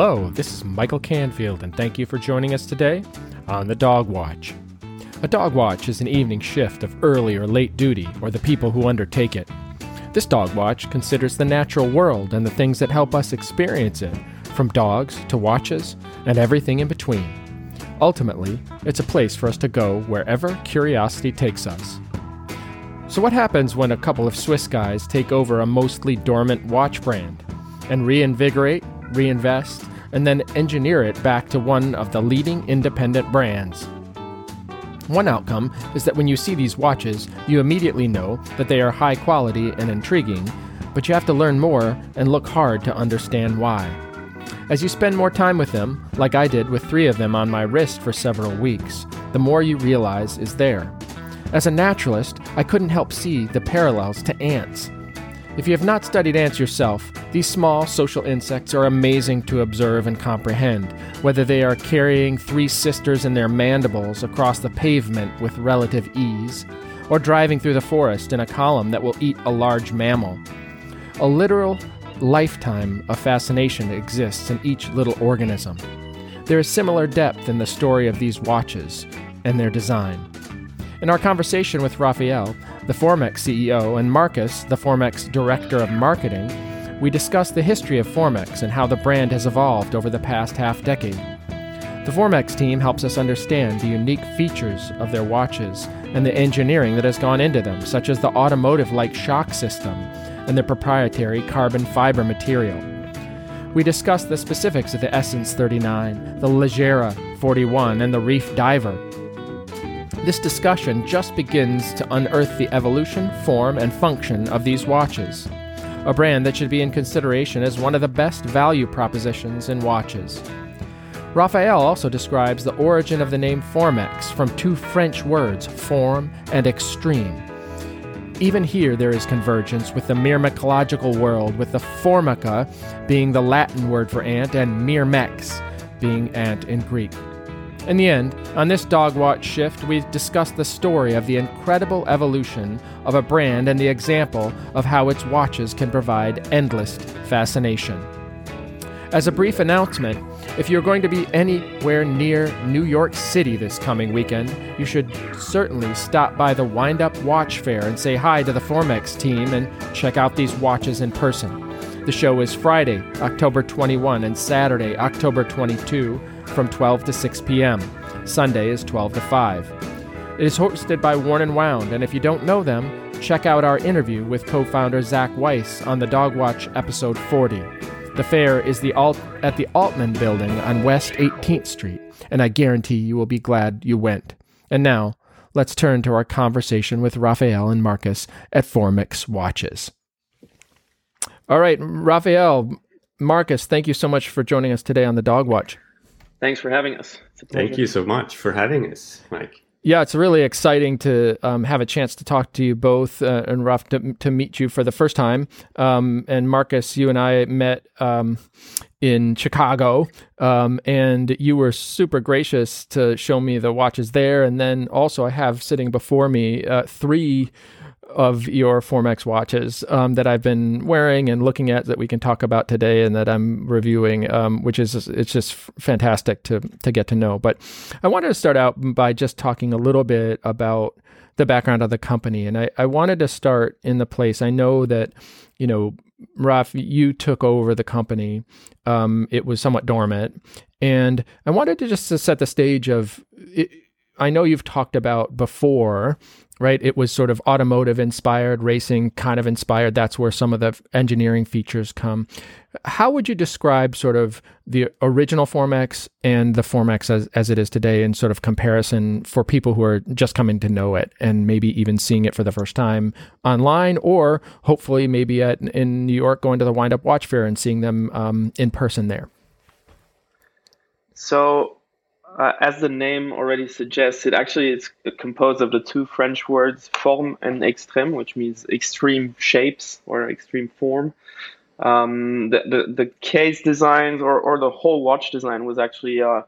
Hello, this is Michael Canfield, and thank you for joining us today on the Dog Watch. A dog watch is an evening shift of early or late duty, or the people who undertake it. This dog watch considers the natural world and the things that help us experience it, from dogs to watches and everything in between. Ultimately, it's a place for us to go wherever curiosity takes us. So, what happens when a couple of Swiss guys take over a mostly dormant watch brand and reinvigorate, reinvest, and then engineer it back to one of the leading independent brands? One outcome is that when you see these watches, you immediately know that they are high quality and intriguing, but you have to learn more and look hard to understand why. As you spend more time with them, like I did with three of them on my wrist for several weeks, the more you realize is there. As a naturalist, I couldn't help see the parallels to ants. If you have not studied ants yourself, these small social insects are amazing to observe and comprehend, whether they are carrying three sisters in their mandibles across the pavement with relative ease, or driving through the forest in a column that will eat a large mammal. A literal lifetime of fascination exists in each little organism. There is similar depth in the story of these watches and their design. In our conversation with Raphael, the Formex CEO, and Marcus, the Formex Director of Marketing, we discuss the history of Formex and how the brand has evolved over the past half decade. The Formex team helps us understand the unique features of their watches and the engineering that has gone into them, such as the automotive like shock system and the proprietary carbon fiber material. We discuss the specifics of the Essence 39, the Leggera 41, and the Reef Diver. This discussion just begins to unearth the evolution, form, and function of these watches, a brand that should be in consideration as one of the best value propositions in watches. Raphael also describes the origin of the name Formex from two French words, form and extreme. Even here, there is convergence with the myrmecological world, with the formica being the Latin word for ant and myrmex being ant in Greek. In the end, on this dog watch shift, we discuss the story of the incredible evolution of a brand and the example of how its watches can provide endless fascination. As a brief announcement, if you're going to be anywhere near New York City this coming weekend, you should certainly stop by the Wind Up Watch Fair and say hi to the Formex team and check out these watches in person. The show is Friday, October 21, and Saturday, October 22, from 12 to 6 p.m. Sunday is 12 to 5. It is hosted by Worn and Wound, and if you don't know them, check out our interview with co founder Zach Weiss on the Dog Watch episode 40. The fair is the Alt- at the Altman Building on West 18th Street, and I guarantee you will be glad you went. And now, let's turn to our conversation with Raphael and Marcus at Formex Watches. All right, Raphael, Marcus, thank you so much for joining us today on the Dog Watch. Thanks for having us. Thank you so much for having us, Mike. Yeah, it's really exciting to um, have a chance to talk to you both uh, and Raf to, to, meet you for the first time. Um, and Marcus, you and I met um, in Chicago, um, and you were super gracious to show me the watches there. And then also, I have sitting before me uh, three of your Formex watches um, that I've been wearing and looking at that we can talk about today and that I'm reviewing, um, which is it's just fantastic to to get to know. But I wanted to start out by just talking a little bit about the background of the company, and I, I wanted to start in the place. I know that you know, Raf, you took over the company. Um, it was somewhat dormant, and I wanted to just to set the stage of. It, I know you've talked about before right? It was sort of automotive inspired, racing kind of inspired. That's where some of the engineering features come. How would you describe sort of the original Formex and the Formex as, as it is today in sort of comparison for people who are just coming to know it and maybe even seeing it for the first time online or hopefully maybe at, in New York going to the Wind Up Watch Fair and seeing them um, in person there? So uh, as the name already suggests, it actually is composed of the two French words forme and extrême, which means extreme shapes or extreme form. Um, the, the, the case designs or, or the whole watch design was actually uh,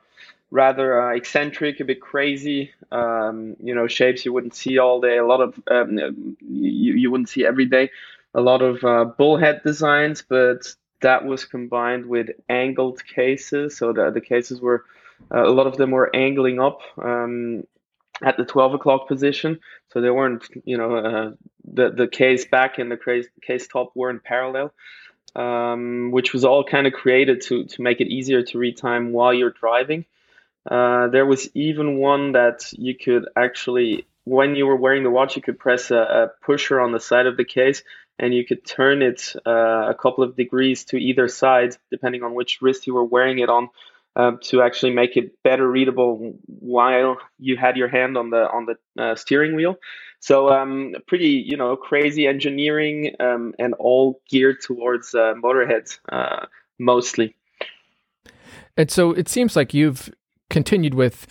rather uh, eccentric, a bit crazy. Um, you know, shapes you wouldn't see all day, a lot of um, you, you wouldn't see every day. A lot of uh, bullhead designs, but that was combined with angled cases. So the, the cases were, uh, a lot of them were angling up um, at the 12 o'clock position. So they weren't, you know, uh, the, the case back and the case, case top weren't parallel, um, which was all kind of created to, to make it easier to read time while you're driving. Uh, there was even one that you could actually, when you were wearing the watch, you could press a, a pusher on the side of the case and you could turn it uh, a couple of degrees to either side, depending on which wrist you were wearing it on, uh, to actually make it better readable while you had your hand on the on the uh, steering wheel. So um, pretty, you know, crazy engineering um, and all geared towards uh, motorheads uh, mostly. And so it seems like you've continued with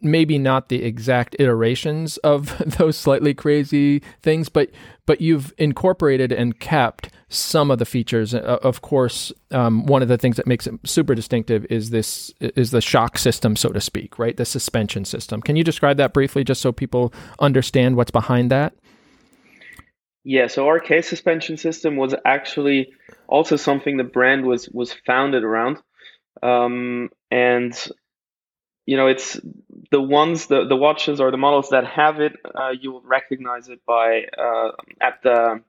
maybe not the exact iterations of those slightly crazy things but but you've incorporated and kept some of the features. Uh, of course um, one of the things that makes it super distinctive is this is the shock system so to speak right? The suspension system. Can you describe that briefly just so people understand what's behind that? Yeah so our case suspension system was actually also something the brand was was founded around. Um, and you know it's the ones the, the watches or the models that have it uh, you will recognize it by uh, at the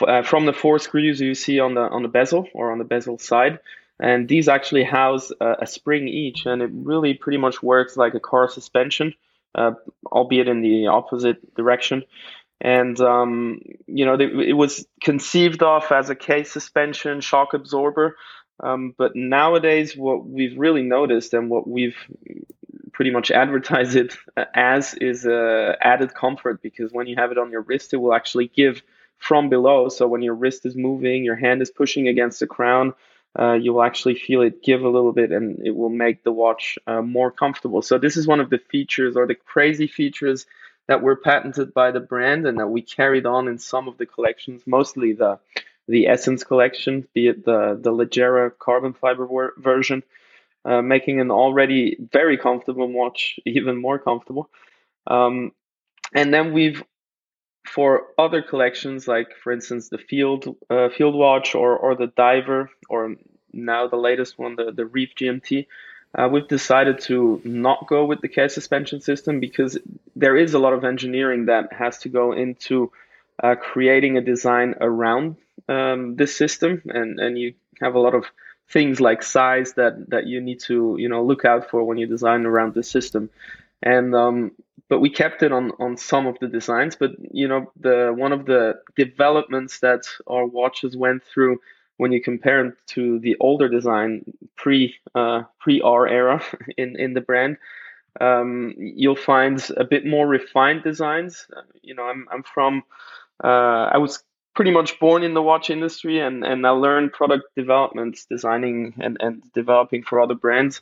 uh, from the four screws you see on the on the bezel or on the bezel side. And these actually house a spring each and it really pretty much works like a car suspension uh, albeit in the opposite direction. And um, you know it was conceived of as a case suspension shock absorber um, but nowadays, what we've really noticed and what we've pretty much advertised it as is uh, added comfort because when you have it on your wrist, it will actually give from below. So when your wrist is moving, your hand is pushing against the crown, uh, you will actually feel it give a little bit and it will make the watch uh, more comfortable. So this is one of the features or the crazy features that were patented by the brand and that we carried on in some of the collections, mostly the the Essence collection, be it the the Leggera carbon fiber wor- version, uh, making an already very comfortable watch even more comfortable. Um, and then we've for other collections, like for instance the Field uh, Field Watch or or the Diver, or now the latest one, the the Reef GMT. Uh, we've decided to not go with the case suspension system because there is a lot of engineering that has to go into uh, creating a design around um, this system, and and you have a lot of things like size that that you need to you know look out for when you design around the system, and um, but we kept it on on some of the designs. But you know the one of the developments that our watches went through when you compare it to the older design pre uh, pre R era in in the brand. Um, you'll find a bit more refined designs. You know, I'm I'm from uh, I was pretty much born in the watch industry and, and I learned product development, designing and, and developing for other brands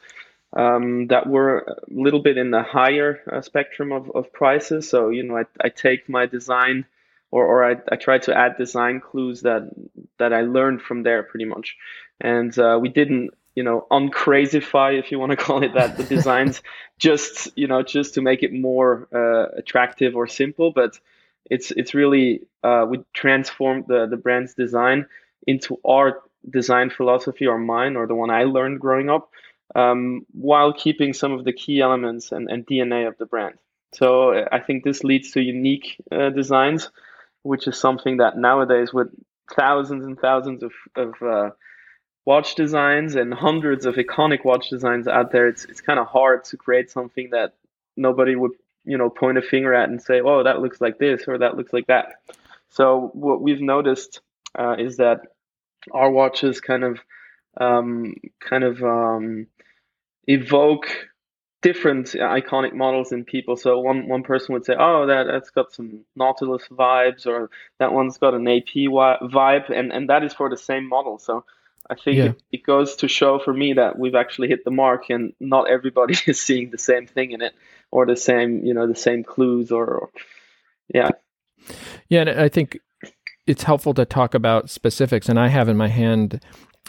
um, that were a little bit in the higher uh, spectrum of, of prices. So, you know, I, I take my design or, or I, I try to add design clues that, that I learned from there pretty much. And uh, we didn't, you know, uncrazify, if you want to call it that, the designs just, you know, just to make it more uh, attractive or simple. But it's it's really uh, we transformed the the brand's design into our design philosophy or mine or the one I learned growing up, um, while keeping some of the key elements and, and DNA of the brand. So I think this leads to unique uh, designs, which is something that nowadays with thousands and thousands of, of uh, watch designs and hundreds of iconic watch designs out there, it's it's kind of hard to create something that nobody would you know point a finger at and say oh that looks like this or that looks like that so what we've noticed uh, is that our watches kind of um, kind of um, evoke different iconic models in people. So one one person would say, "Oh, that that's got some Nautilus vibes," or "That one's got an AP vibe," and and that is for the same model. So I think yeah. it, it goes to show for me that we've actually hit the mark, and not everybody is seeing the same thing in it or the same you know the same clues or, or yeah yeah and i think it's helpful to talk about specifics and i have in my hand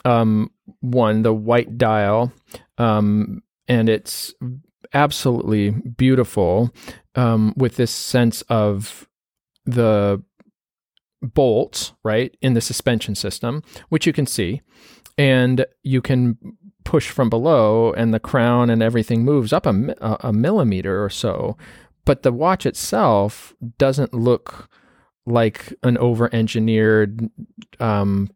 um, one the white dial um, and it's absolutely beautiful um, with this sense of the bolts, right, in the suspension system, which you can see, and you can push from below, and the crown and everything moves up a, a millimeter or so. But the watch itself doesn't look like an over engineered um,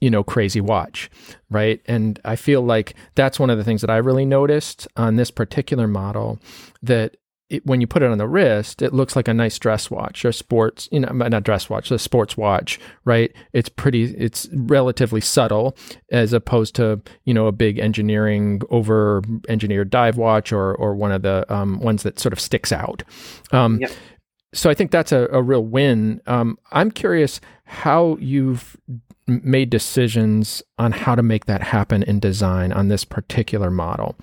you know crazy watch right and i feel like that's one of the things that i really noticed on this particular model that it, when you put it on the wrist, it looks like a nice dress watch or sports, you know, not dress watch, a sports watch, right? It's pretty, it's relatively subtle as opposed to, you know, a big engineering, over engineered dive watch or, or one of the um, ones that sort of sticks out. Um, yep. So I think that's a, a real win. Um, I'm curious how you've made decisions on how to make that happen in design on this particular model.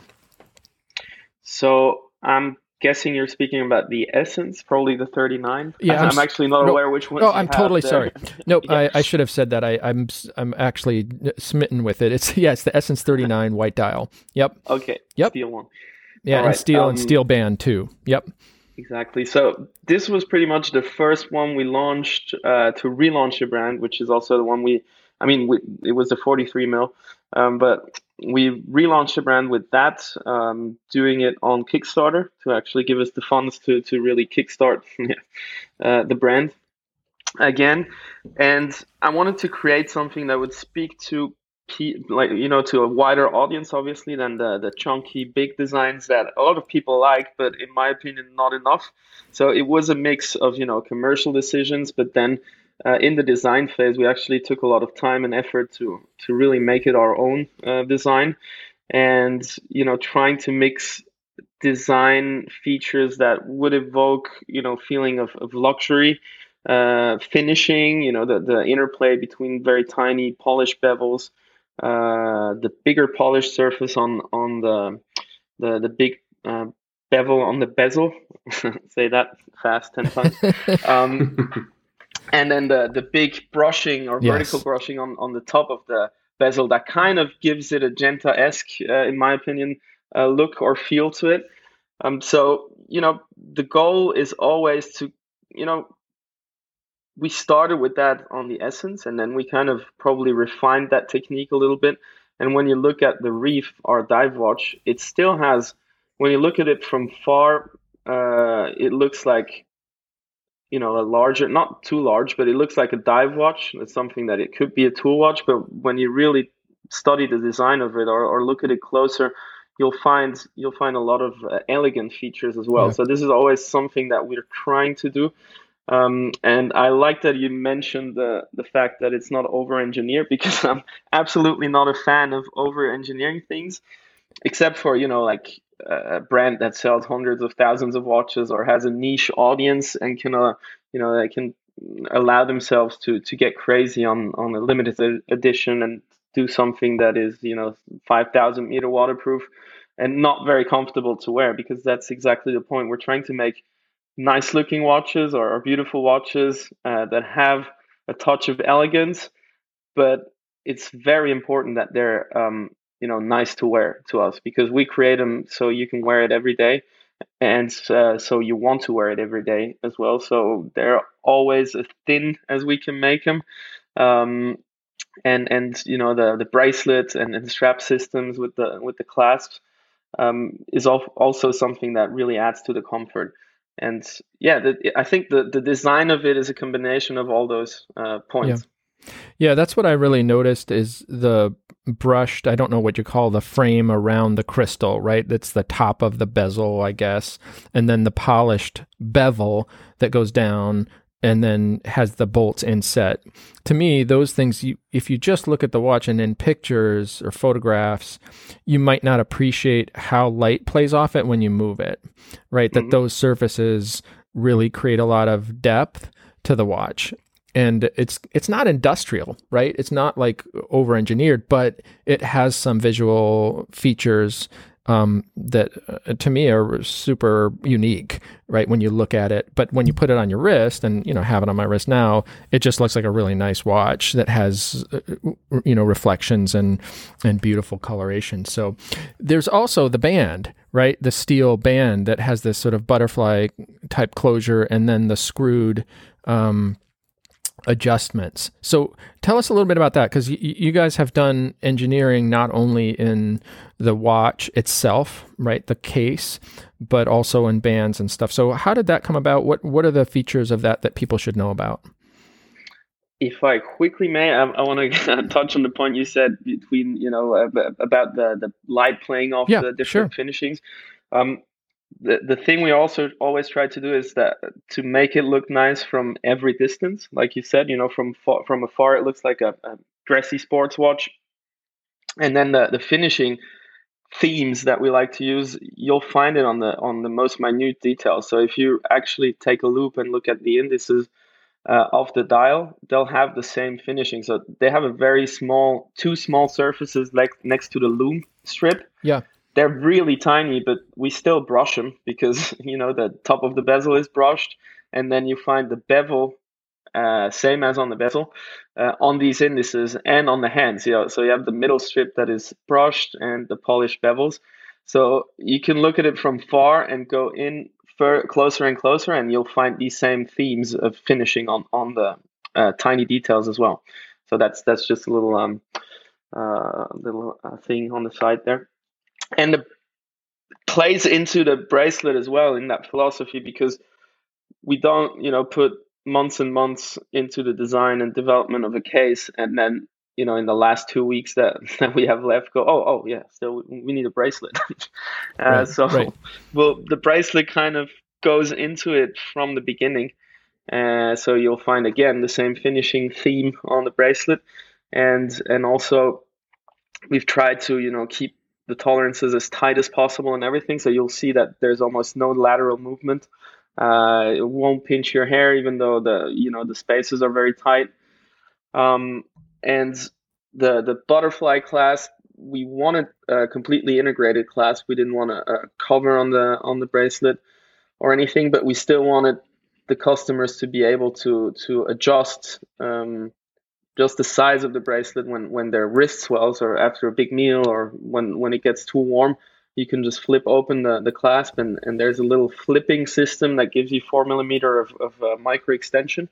So I'm guessing you're speaking about the Essence, probably the 39. Yeah, I'm, I'm actually not no, aware which one. No, I'm totally there. sorry. Nope, yeah. I, I, should have said that. I, am I'm, I'm actually smitten with it. It's yeah, it's the Essence 39 white dial. Yep. Okay. Yep. Steel one. Yeah, and steel um, and steel band too. Yep. Exactly. So this was pretty much the first one we launched uh, to relaunch the brand, which is also the one we. I mean, we, it was the 43 mil, um, but we relaunched the brand with that, um, doing it on Kickstarter to actually give us the funds to to really kickstart uh, the brand again. And I wanted to create something that would speak to like you know to a wider audience obviously than the the chunky big designs that a lot of people like but in my opinion not enough so it was a mix of you know commercial decisions but then uh, in the design phase, we actually took a lot of time and effort to to really make it our own uh, design, and you know, trying to mix design features that would evoke you know feeling of, of luxury, uh, finishing, you know, the the interplay between very tiny polished bevels, uh, the bigger polished surface on on the the the big uh, bevel on the bezel. Say that fast ten times. Um, and then the the big brushing or yes. vertical brushing on on the top of the bezel that kind of gives it a Genta esque, uh, in my opinion, uh, look or feel to it. Um, so you know the goal is always to you know we started with that on the essence and then we kind of probably refined that technique a little bit and when you look at the reef or dive watch it still has when you look at it from far uh, it looks like you know a larger not too large but it looks like a dive watch. It's something that it could be a tool watch but when you really study the design of it or, or look at it closer you'll find you'll find a lot of uh, elegant features as well. Yeah. so this is always something that we're trying to do. Um, and I like that you mentioned the the fact that it's not over engineered because I'm absolutely not a fan of over engineering things, except for you know like a brand that sells hundreds of thousands of watches or has a niche audience and can uh, you know they can allow themselves to to get crazy on on a limited edition and do something that is you know 5000 meter waterproof and not very comfortable to wear because that's exactly the point. We're trying to make nice looking watches or, or beautiful watches uh, that have a touch of elegance but it's very important that they're um, you know nice to wear to us because we create them so you can wear it every day and uh, so you want to wear it every day as well. So they're always as thin as we can make them um, and and you know the the bracelets and, and strap systems with the with the clasps um, is also something that really adds to the comfort. And yeah the, i think the the design of it is a combination of all those uh, points. Yeah. Yeah, that's what I really noticed is the brushed, I don't know what you call the frame around the crystal, right? That's the top of the bezel, I guess. And then the polished bevel that goes down and then has the bolts inset. To me, those things, you, if you just look at the watch and in pictures or photographs, you might not appreciate how light plays off it when you move it, right? Mm-hmm. That those surfaces really create a lot of depth to the watch and it's it's not industrial, right? It's not like over engineered, but it has some visual features um, that uh, to me are super unique, right? When you look at it, but when you put it on your wrist, and you know have it on my wrist now, it just looks like a really nice watch that has uh, you know reflections and and beautiful coloration. So there's also the band, right? The steel band that has this sort of butterfly type closure, and then the screwed. Um, adjustments. So tell us a little bit about that because y- you guys have done engineering not only in the watch itself, right, the case, but also in bands and stuff. So how did that come about? What what are the features of that that people should know about? If I quickly may, I, I want to touch on the point you said between you know about the the light playing off yeah, the different sure. finishings. Um, the, the thing we also always try to do is that to make it look nice from every distance. Like you said you know from far, from afar it looks like a, a dressy sports watch. And then the, the finishing themes that we like to use you'll find it on the on the most minute details. So if you actually take a loupe and look at the indices uh, of the dial they'll have the same finishing. So they have a very small two small surfaces like next to the lume strip. Yeah they're really tiny, but we still brush them because you know the top of the bezel is brushed, and then you find the bevel, uh, same as on the bezel, uh, on these indices and on the hands. You know, so you have the middle strip that is brushed and the polished bevels. So you can look at it from far and go in fur- closer and closer, and you'll find these same themes of finishing on on the uh, tiny details as well. So that's that's just a little um uh, little uh, thing on the side there and it plays into the bracelet as well in that philosophy because we don't you know put months and months into the design and development of a case and then you know in the last two weeks that, that we have left go oh oh yeah still we need a bracelet. Uh, right, so right. well the bracelet kind of goes into it from the beginning. Uh, so you'll find again the same finishing theme on the bracelet. And and also we've tried to you know keep the tolerances as tight as possible and everything. So you'll see that there's almost no lateral movement. Uh, it won't pinch your hair, even though the you know the spaces are very tight. Um, and the the butterfly clasp, we wanted a completely integrated clasp. We didn't want a, a cover on the on the bracelet or anything, but we still wanted the customers to be able to to adjust um, just the size of the bracelet when when their wrist swells or after a big meal or when when it gets too warm you can just flip open the, the clasp and, and there's a little flipping system that gives you four millimeter of, of uh, micro extension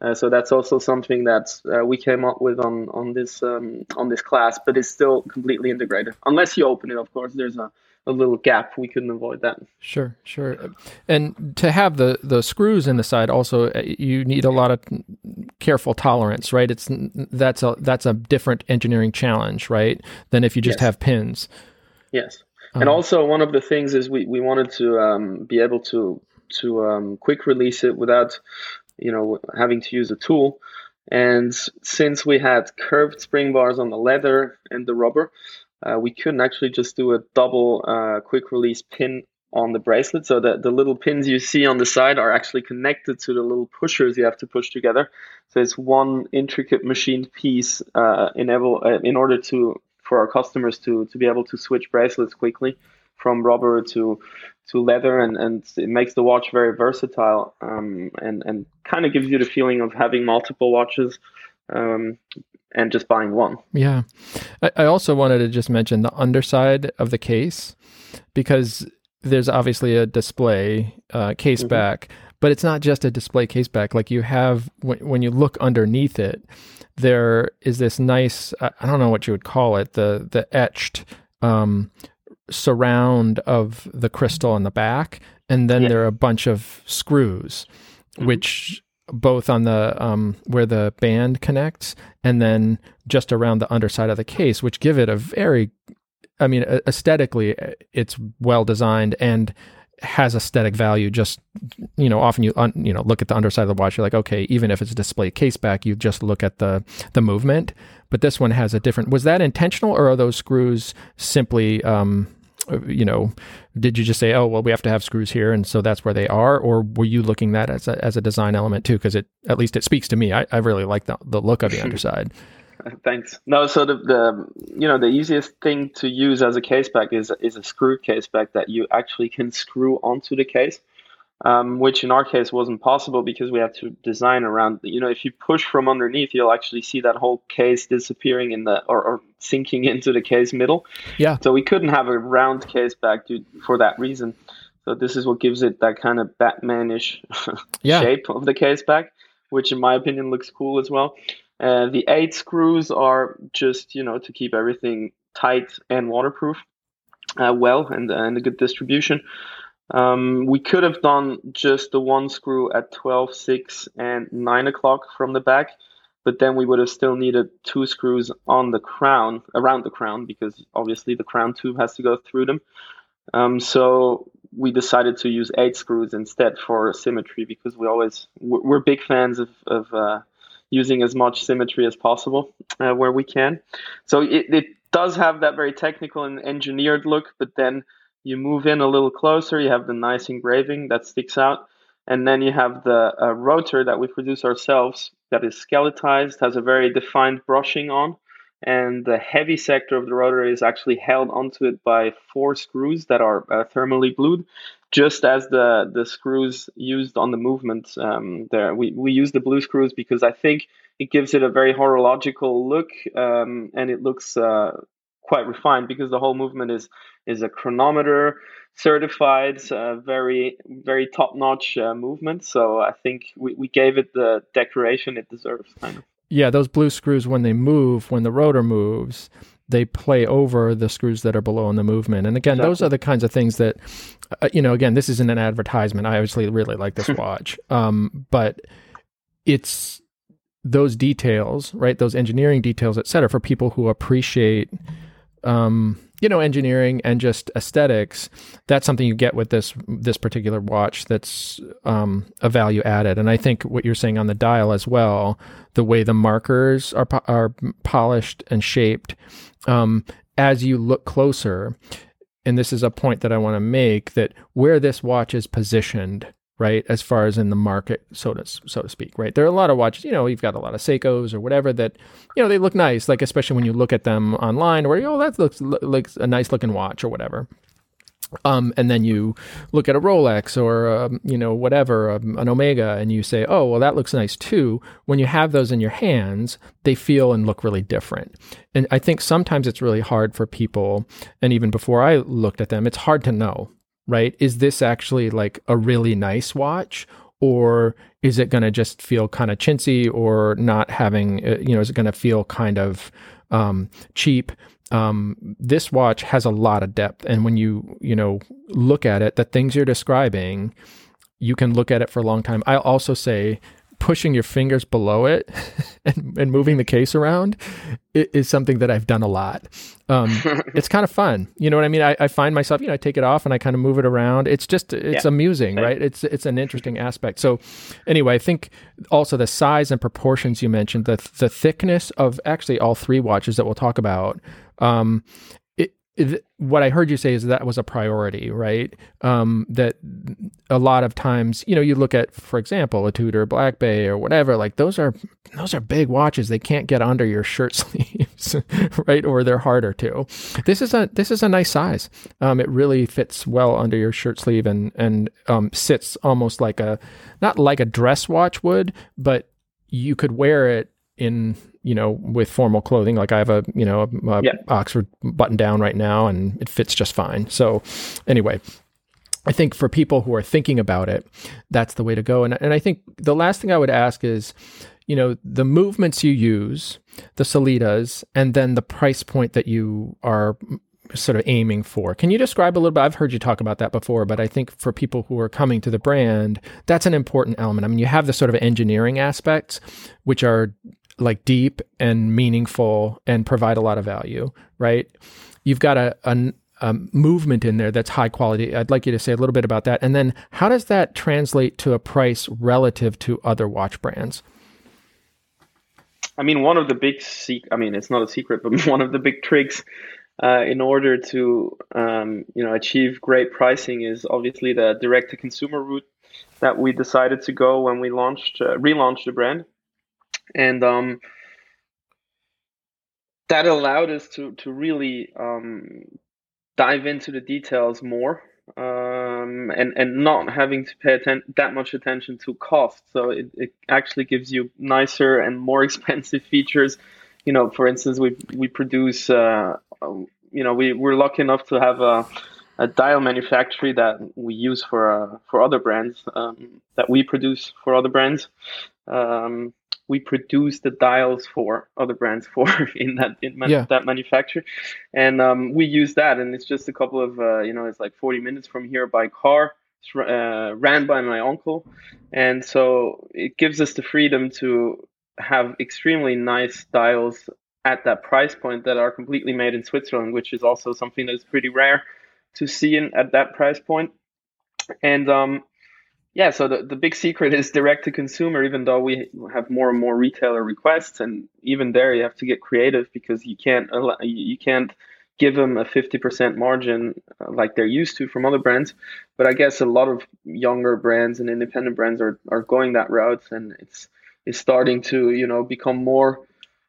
uh, so that's also something that uh, we came up with on on this um, on this clasp but it's still completely integrated. Unless you open it of course there's a a little gap. We couldn't avoid that. Sure, sure. And to have the the screws in the side, also uh, you need a lot of careful tolerance, right? It's that's a that's a different engineering challenge, right? Than if you just yes. have pins. Yes, um, and also one of the things is we we wanted to um, be able to to um, quick release it without you know having to use a tool. And since we had curved spring bars on the leather and the rubber, uh, we couldn't actually just do a double uh, quick release pin on the bracelet. So that the little pins you see on the side are actually connected to the little pushers you have to push together. So it's one intricate machined piece uh, enable, uh, in order to for our customers to to be able to switch bracelets quickly from rubber to to leather and, and it makes the watch very versatile um, and, and kind of gives you the feeling of having multiple watches um, and just buying one. Yeah. I, I also wanted to just mention the underside of the case because there's obviously a display uh, case mm-hmm. back, but it's not just a display case back. Like you have, when, when you look underneath it, there is this nice, I don't know what you would call it, the, the etched um, surround of the crystal on the back. And then yeah. there are a bunch of screws, mm-hmm. which both on the um, where the band connects and then just around the underside of the case, which give it a very, I mean, aesthetically, it's well designed and has aesthetic value. Just you know, often you un, you know look at the underside of the watch, you're like, okay, even if it's a display case back, you just look at the the movement. But this one has a different. Was that intentional, or are those screws simply? Um, you know, did you just say, oh, well, we have to have screws here, and so that's where they are, or were you looking that as a, as a design element too? Because it at least it speaks to me. I, I really like the the look of the underside. Thanks. No, so the, the you know the easiest thing to use as a case back is is a screw case back that you actually can screw onto the case um, which in our case wasn't possible because we had to design around. You know, if you push from underneath, you'll actually see that whole case disappearing in the or, or sinking into the case middle. Yeah. So we couldn't have a round case back to, for that reason. So this is what gives it that kind of Batmanish yeah. shape of the case back. which in my opinion looks cool as well. Uh, the eight screws are just you know to keep everything tight and waterproof uh, well and, and a good distribution. Um, we could have done just the one screw at 12, 6, and 9 o'clock from the back, but then we would have still needed two screws on the crown, around the crown, because obviously the crown tube has to go through them. Um, so we decided to use eight screws instead for symmetry because we always we're big fans of, of uh, using as much symmetry as possible uh, where we can. So it, it does have that very technical and engineered look, but then you move in a little closer, you have the nice engraving that sticks out, and then you have the uh, rotor that we produce ourselves that is skeletized, has a very defined brushing on, and the heavy sector of the rotor is actually held onto it by four screws that are uh, thermally glued, just as the the screws used on the movement. Um, there, we we use the blue screws because I think it gives it a very horological look, um, and it looks uh, quite refined because the whole movement is is a chronometer certified, uh, very very top notch uh, movement. So I think we, we gave it the decoration it deserves, kind of. Yeah, those blue screws when they move, when the rotor moves, they play over the screws that are below in the movement. And again, exactly. those are the kinds of things that, uh, you know, again, this isn't an advertisement. I obviously really like this watch, um, but it's those details, right? Those engineering details, et cetera, for people who appreciate um, you know, engineering and just aesthetics, that's something you get with this this particular watch. That's um, a value added, and I think what you're saying on the dial as well, the way the markers are are polished and shaped, um, as you look closer, and this is a point that I want to make that where this watch is positioned right? As far as in the market, so to so to speak, right? There are a lot of watches, you know, you've got a lot of Seikos or whatever that, you know, they look nice, like especially when you look at them online, where oh, that looks like a nice looking watch or whatever. Um, and then you look at a Rolex or um, you know whatever um, an Omega, and you say, "Oh, well, that looks nice too." When you have those in your hands, they feel and look really different. And I think sometimes it's really hard for people, and even before I looked at them, it's hard to know right? Is this actually like a really nice watch? Or is it going to just feel kind of chintzy or not having, uh, you know, is it going to feel kind of um, cheap? Um, this watch has a lot of depth. And when you, you know, look at it, the things you're describing, you can look at it for a long time. I'll also say pushing your fingers below it and, and moving the case around is something that I've done a lot. Um, it's kind of fun. You know what I mean? I, I, find myself, you know, I take it off and I kind of move it around. It's just, it's yeah. amusing, right? It's, it's an interesting aspect. So anyway, I think also the size and proportions you mentioned, the, the thickness of actually all three watches that we'll talk about, um, what I heard you say is that was a priority, right? Um, that a lot of times, you know, you look at, for example, a Tudor Black Bay or whatever, like those are those are big watches. They can't get under your shirt sleeves, right? Or they're harder to. This is a this is a nice size. Um, it really fits well under your shirt sleeve and and um, sits almost like a not like a dress watch would, but you could wear it in you know with formal clothing like i have a you know a, a yeah. oxford button down right now and it fits just fine so anyway i think for people who are thinking about it that's the way to go and, and i think the last thing i would ask is you know the movements you use the Sellitas and then the price point that you are sort of aiming for. Can you describe a little bit? I've heard you talk about that before, but I think for people who are coming to the brand, that's an important element. I mean, you have the sort of engineering aspects, which are like deep and meaningful and provide a lot of value, right? You've got a, a, a movement in there that's high quality. I'd like you to say a little bit about that. And then how does that translate to a price relative to other watch brands? I mean, one of the big sec- I mean, it's not a secret, but one of the big tricks uh, in order to um, you know achieve great pricing is obviously the direct to consumer route that we decided to go when we launched uh, relaunched the brand and um, that allowed us to to really um, dive into the details more um, and and not having to pay atten- that much attention to cost. So it, it actually gives you nicer and more expensive features. You know, for instance, we we produce. Uh, um, you know, we we're lucky enough to have a a dial manufacturer that we use for uh, for other brands um, that we produce for other brands. Um, we produce the dials for other brands for in that in man- Yeah. that manufacturer, and um, we use that, and it's just a couple of uh, you know it's like 40 minutes from here by car. Uh, ran by my uncle, and so it gives us the freedom to have extremely nice dials at that price point that are completely made in Switzerland, which is also something that's pretty rare to see in, at that price point. And um, yeah, so the, the big secret is direct to consumer, even though we have more and more retailer requests. And even there, you have to get creative because you can't, you can't give them a 50% margin uh, like they're used to from other brands. But I guess a lot of younger brands and independent brands are, are going that route. And it's, it's starting to, you know, become more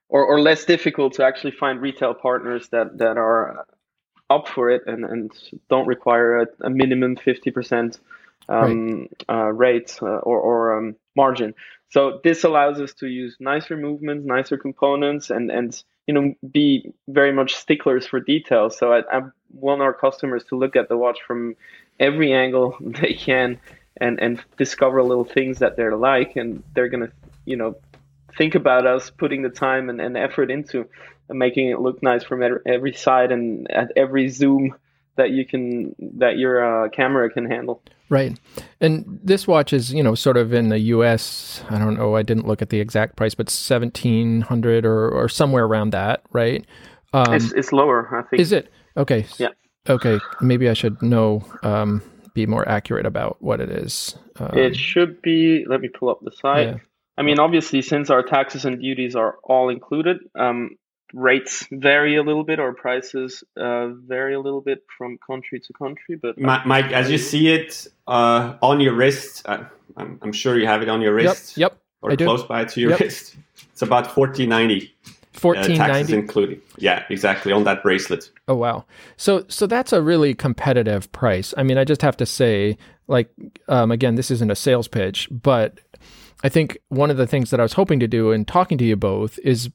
or, or less difficult to actually find retail partners that, that are up for it and, and don't require a, a minimum 50% um, uh, rate uh, or, or um, margin. So this allows us to use nicer movements, nicer components, and, and you know be very much sticklers for details. So I, I want our customers to look at the watch from every angle they can and, and discover little things that they're like, and they're gonna you know think about us putting the time and, and effort into making it look nice from every- every side and at every zoom that you can that your uh, camera can handle. Right. And this watch is, you know, sort of in the US, I don't know, I didn't look at the exact price, but 1700 or, or somewhere around that, right? Um, it's, it's lower, I think. is it? Okay. Yeah. Okay. Maybe I should know, um, be more accurate about what it is. Um, It should be. Let me pull up the site. Yeah. I mean, obviously, since our taxes and duties are all included, um, rates vary a little bit, or prices uh, vary a little bit from country to country. But Mi- Mike, as you see it uh, on your wrist, uh, I'm, I'm sure you have it on your wrist Yep. or I do. close by to your Yep. wrist. It's about 1490 uh, taxes 1490. included. Yeah, exactly on that bracelet. Oh wow. So so that's a really competitive price. I mean, I just have to say like um, again, this isn't a sales pitch, but I think one of the things that I was hoping to do in talking to you both is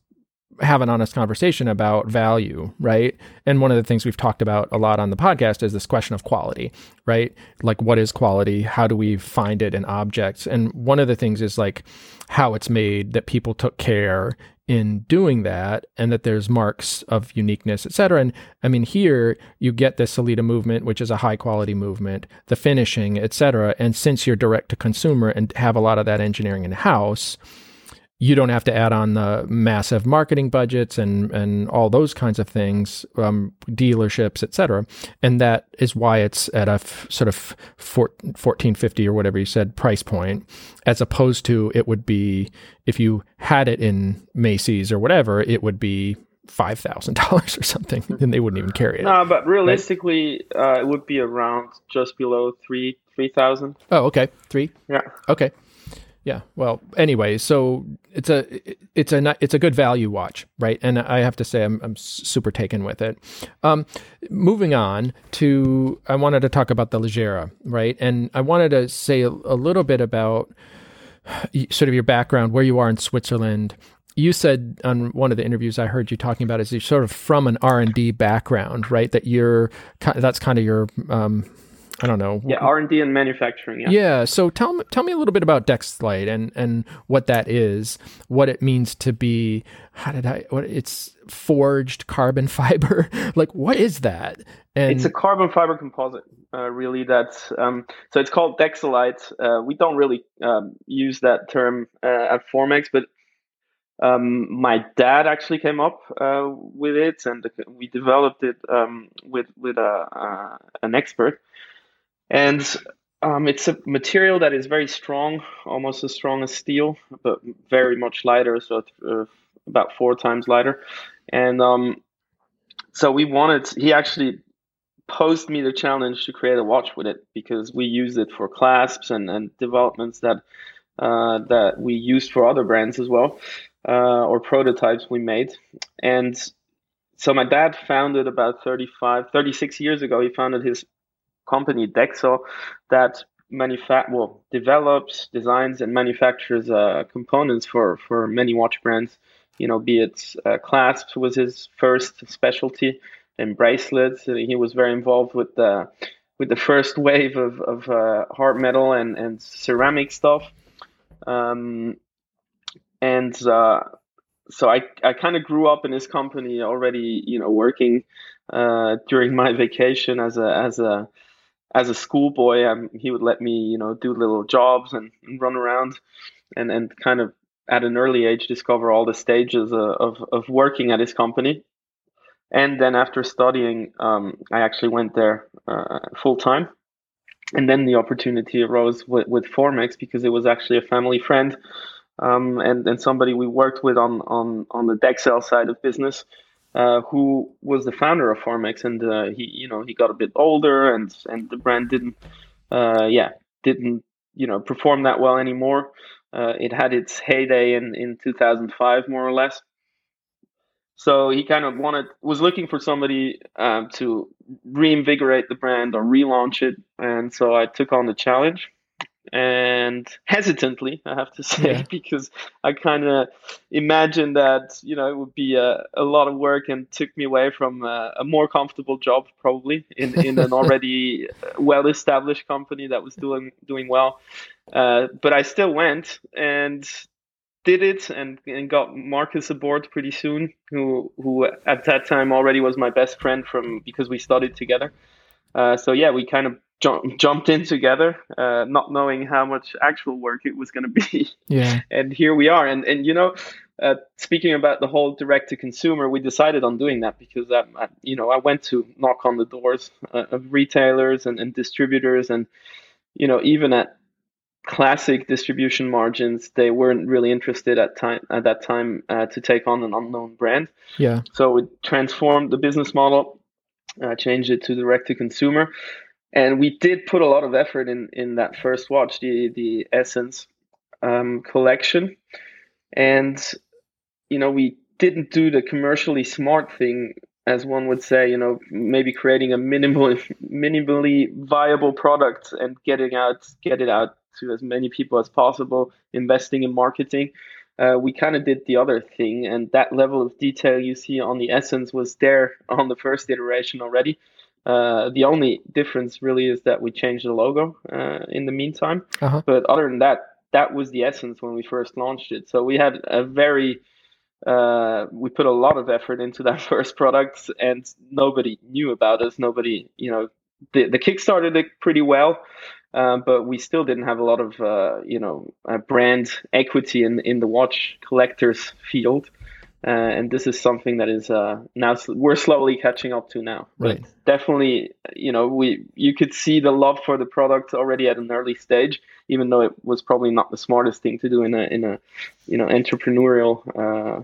have an honest conversation about value, right? And one of the things we've talked about a lot on the podcast is this question of quality, right? Like what is quality? How do we find it in objects? And one of the things is like how it's made that people took care in doing that and that there's marks of uniqueness, et cetera. And I mean, here you get the Sellita movement, which is a high quality movement, the finishing, et cetera. And since you're direct to consumer and have a lot of that engineering in house, you don't have to add on the massive marketing budgets and and all those kinds of things, um, dealerships, etc. And that is why it's at a f- sort of four, 1450 or whatever you said price point, as opposed to it would be if you had it in Macy's or whatever, it would be five thousand dollars or something, and they wouldn't even carry it. no, but realistically, uh, it would be around just below three three thousand. Oh, okay, three. Yeah. Okay. Yeah. Well, anyway, so it's a it's a it's a good value watch, right? And I have to say, I'm I'm super taken with it. Um, moving on to, I wanted to talk about the Leggera, right? And I wanted to say a, a little bit about sort of your background, where you are in Switzerland. You said on one of the interviews I heard you talking about is you're sort of from an R and D background, right? That you're that's kind of your um, I don't know. Yeah, R and D and manufacturing. Yeah. Yeah. So tell me, tell me a little bit about Dexlite and and what that is, what it means to be. How did I? What it's forged carbon fiber. like what is that? And It's a carbon fiber composite, uh, really. That's um, so it's called DexLite. Uh, we don't really um, use that term uh, at Formex, but um, my dad actually came up uh, with it, and we developed it um, with with a, uh, an expert. And um, it's a material that is very strong, almost as strong as steel, but very much lighter, so uh, about four times lighter. And um, so we wanted. He actually posed me the challenge to create a watch with it because we use it for clasps and, and developments that uh, that we used for other brands as well uh, or prototypes we made and so my dad founded about 35 36 years ago he founded his company Dexo that manufa- well develops designs and manufactures uh, components for for many watch brands you know be it uh, clasps was his first specialty and bracelets. He was very involved with the with the first wave of of uh, hard metal and and ceramic stuff. Um, and uh, so I I kind of grew up in his company already, you know, working uh, during my vacation as a as a as a schoolboy. Um, he would let me, you know, do little jobs and, and run around, and and kind of at an early age discover all the stages of, of, of working at his company. And then after studying, um, I actually went there uh, full time. And then the opportunity arose with, with Formex because it was actually a family friend um, and, and somebody we worked with on, on, on the Dexel side of business. Uh, who was the founder of Formex, and uh, he, you know, he got a bit older, and and the brand didn't, uh, yeah, didn't, you know, perform that well anymore. Uh, it had its heyday in, in 2005, more or less. So he kind of wanted, was looking for somebody um, to reinvigorate the brand or relaunch it. And so I took on the challenge and hesitantly, I have to say, yeah. because I kind of imagined that you know it would be a, a lot of work and took me away from a, a more comfortable job, probably in, in an already well established company that was doing doing well. Uh, but I still went and did it and, and got Marcus aboard pretty soon, who who at that time already was my best friend from because we studied together. Uh, so yeah, we kind of jumped in together, uh, not knowing how much actual work it was going to be. Yeah. and here we are. And and you know, uh, speaking about the whole direct to consumer, we decided on doing that because I, I, you know I went to knock on the doors uh, of retailers and, and distributors, and you know even at classic distribution margins, they weren't really interested at time at that time uh, to take on an unknown brand. Yeah. So we transformed the business model, uh, changed it to direct to consumer, and we did put a lot of effort in in that first watch, the the Essence um, collection, and you know we didn't do the commercially smart thing as one would say, you know, maybe creating a minimal, minimally viable product and getting out, get it out to as many people as possible, investing in marketing. Uh, we kind of did the other thing, and that level of detail you see on the essence was there on the first iteration already. Uh, the only difference really is that we changed the logo uh, in the meantime. Uh-huh. But other than that, that was the essence when we first launched it. So we had a very uh, we put a lot of effort into that first product, and nobody knew about us. Nobody, you know, the the Kickstarter did pretty well, um, but we still didn't have a lot of, uh, you know, uh, brand equity in in the watch collectors field. Uh, and this is something that is uh, now we're slowly catching up to now. Right. But definitely, you know, we you could see the love for the product already at an early stage, even though it was probably not the smartest thing to do in a in a you know entrepreneurial uh,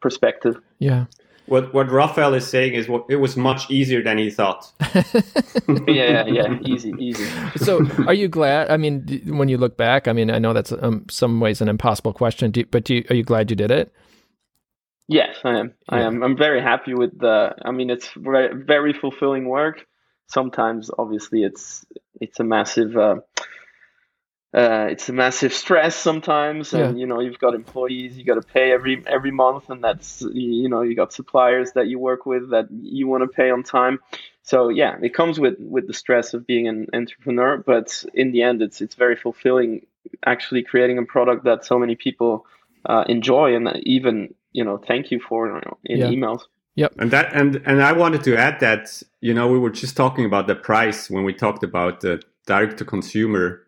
perspective. Yeah. What what Raphael is saying is what it was much easier than he thought. yeah, yeah, easy, easy. So, are you glad? I mean, when you look back, I mean, I know that's um, some ways an impossible question, do, but do you, are you glad you did it? Yes, I am. I am. I'm very happy with the. I mean, it's very, very fulfilling work. Sometimes, obviously, it's it's a massive. Uh, uh, it's a massive stress sometimes, and yeah. you know you've got employees you got to pay every every month, and that's you know you got suppliers that you work with that you want to pay on time. So yeah, it comes with with the stress of being an entrepreneur, but in the end, it's it's very fulfilling actually creating a product that so many people uh, enjoy and even you know thank you for in yeah. emails. Yep. And that and and I wanted to add that you know we were just talking about the price when we talked about the direct to consumer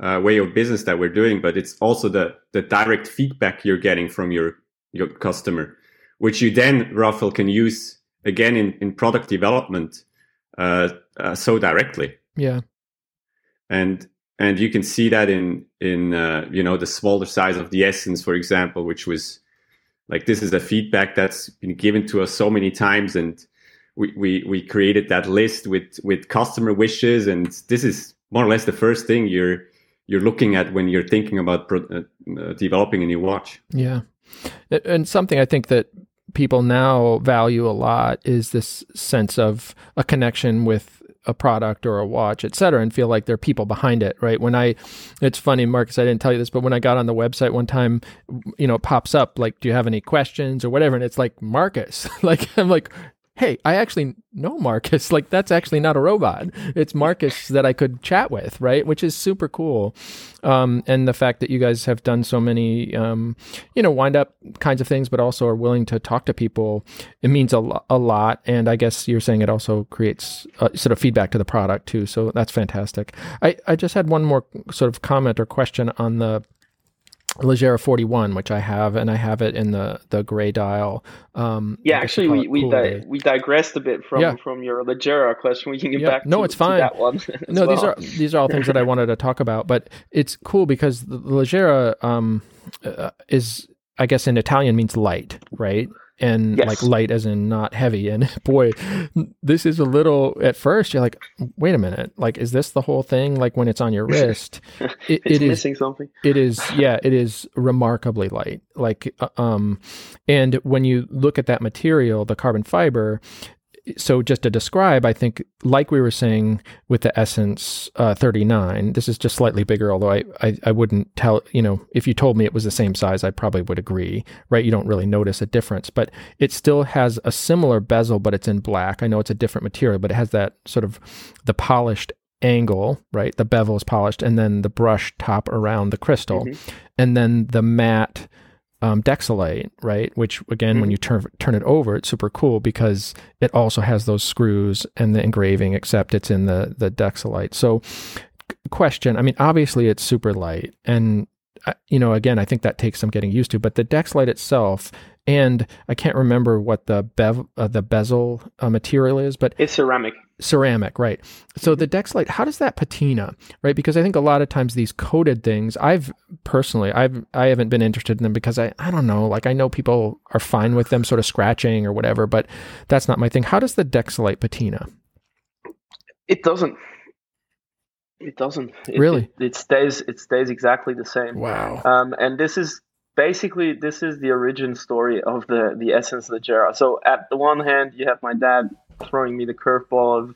uh, way of business that we're doing, but it's also the the direct feedback you're getting from your your customer, which you then Raphael can use again in in product development uh, uh, so directly. Yeah, and and you can see that in in uh, you know the smaller size of the essence, for example, which was like this is a feedback that's been given to us so many times and. We, we, we created that list with, with customer wishes and this is more or less the first thing you're you're looking at when you're thinking about pro- uh, uh, developing a new watch. Yeah, and something I think that people now value a lot is this sense of a connection with a product or a watch, et cetera, and feel like there are people behind it, right? When I, it's funny, Marcus, I didn't tell you this, but when I got on the website one time, you know, it pops up like, do you have any questions or whatever? And it's like, Marcus, like, I'm like, hey, I actually know Marcus. Like that's actually not a robot. It's Marcus that I could chat with, right? Which is super cool. Um, and the fact that you guys have done so many, um, you know, wind up kinds of things, but also are willing to talk to people, it means a, lo- a lot. And I guess you're saying it also creates uh, sort of feedback to the product too. So that's fantastic. I, I just had one more sort of comment or question on the Leggera 41, which I have, and I have it in the the gray dial. Um, yeah, actually, we we, di- we digressed a bit from yeah. from your Leggera question. We can get yeah. back. No, to, it's fine. that one. no, well. these are these are all things that I wanted to talk about, but it's cool because the Leggera um, uh, is, I guess, in Italian means light, right? And yes. like light as in not heavy. And boy, this is a little at first you're like, wait a minute, like is this the whole thing? Like when it's on your wrist, it, it's it is, missing something. It is, yeah, it is remarkably light. Like, uh, um, and when you look at that material, the carbon fiber, so just to describe, I think, like we were saying with the Essence uh, 39, this is just slightly bigger, although I, I, I, wouldn't tell, you know, if you told me it was the same size, I probably would agree, right? You don't really notice a difference, but it still has a similar bezel, but it's in black. I know it's a different material, but it has that sort of the polished angle, right? The bevel is polished, and then the brush top around the crystal, mm-hmm. and then the matte um, Dexilite, right? Which again, mm-hmm. when you turn turn it over, it's super cool because it also has those screws and the engraving, except it's in the the Dexilite. So, question: I mean, obviously it's super light, and uh, you know, again, I think that takes some getting used to. But the Dexilite itself, and I can't remember what the bev uh, the bezel uh, material is, but it's ceramic ceramic, right? So the Dexilite, how does that patina, right? Because I think a lot of times these coated things, I've personally, I've I haven't been interested in them because I I don't know, like I know people are fine with them sort of scratching or whatever, but that's not my thing. How does the Dexilite patina? It doesn't. It doesn't. It, really? It, it, stays. It stays exactly the same. Wow. Um, and this is basically this is the origin story of the the Essence Leggera. So at the one hand, you have my dad throwing me the curveball of,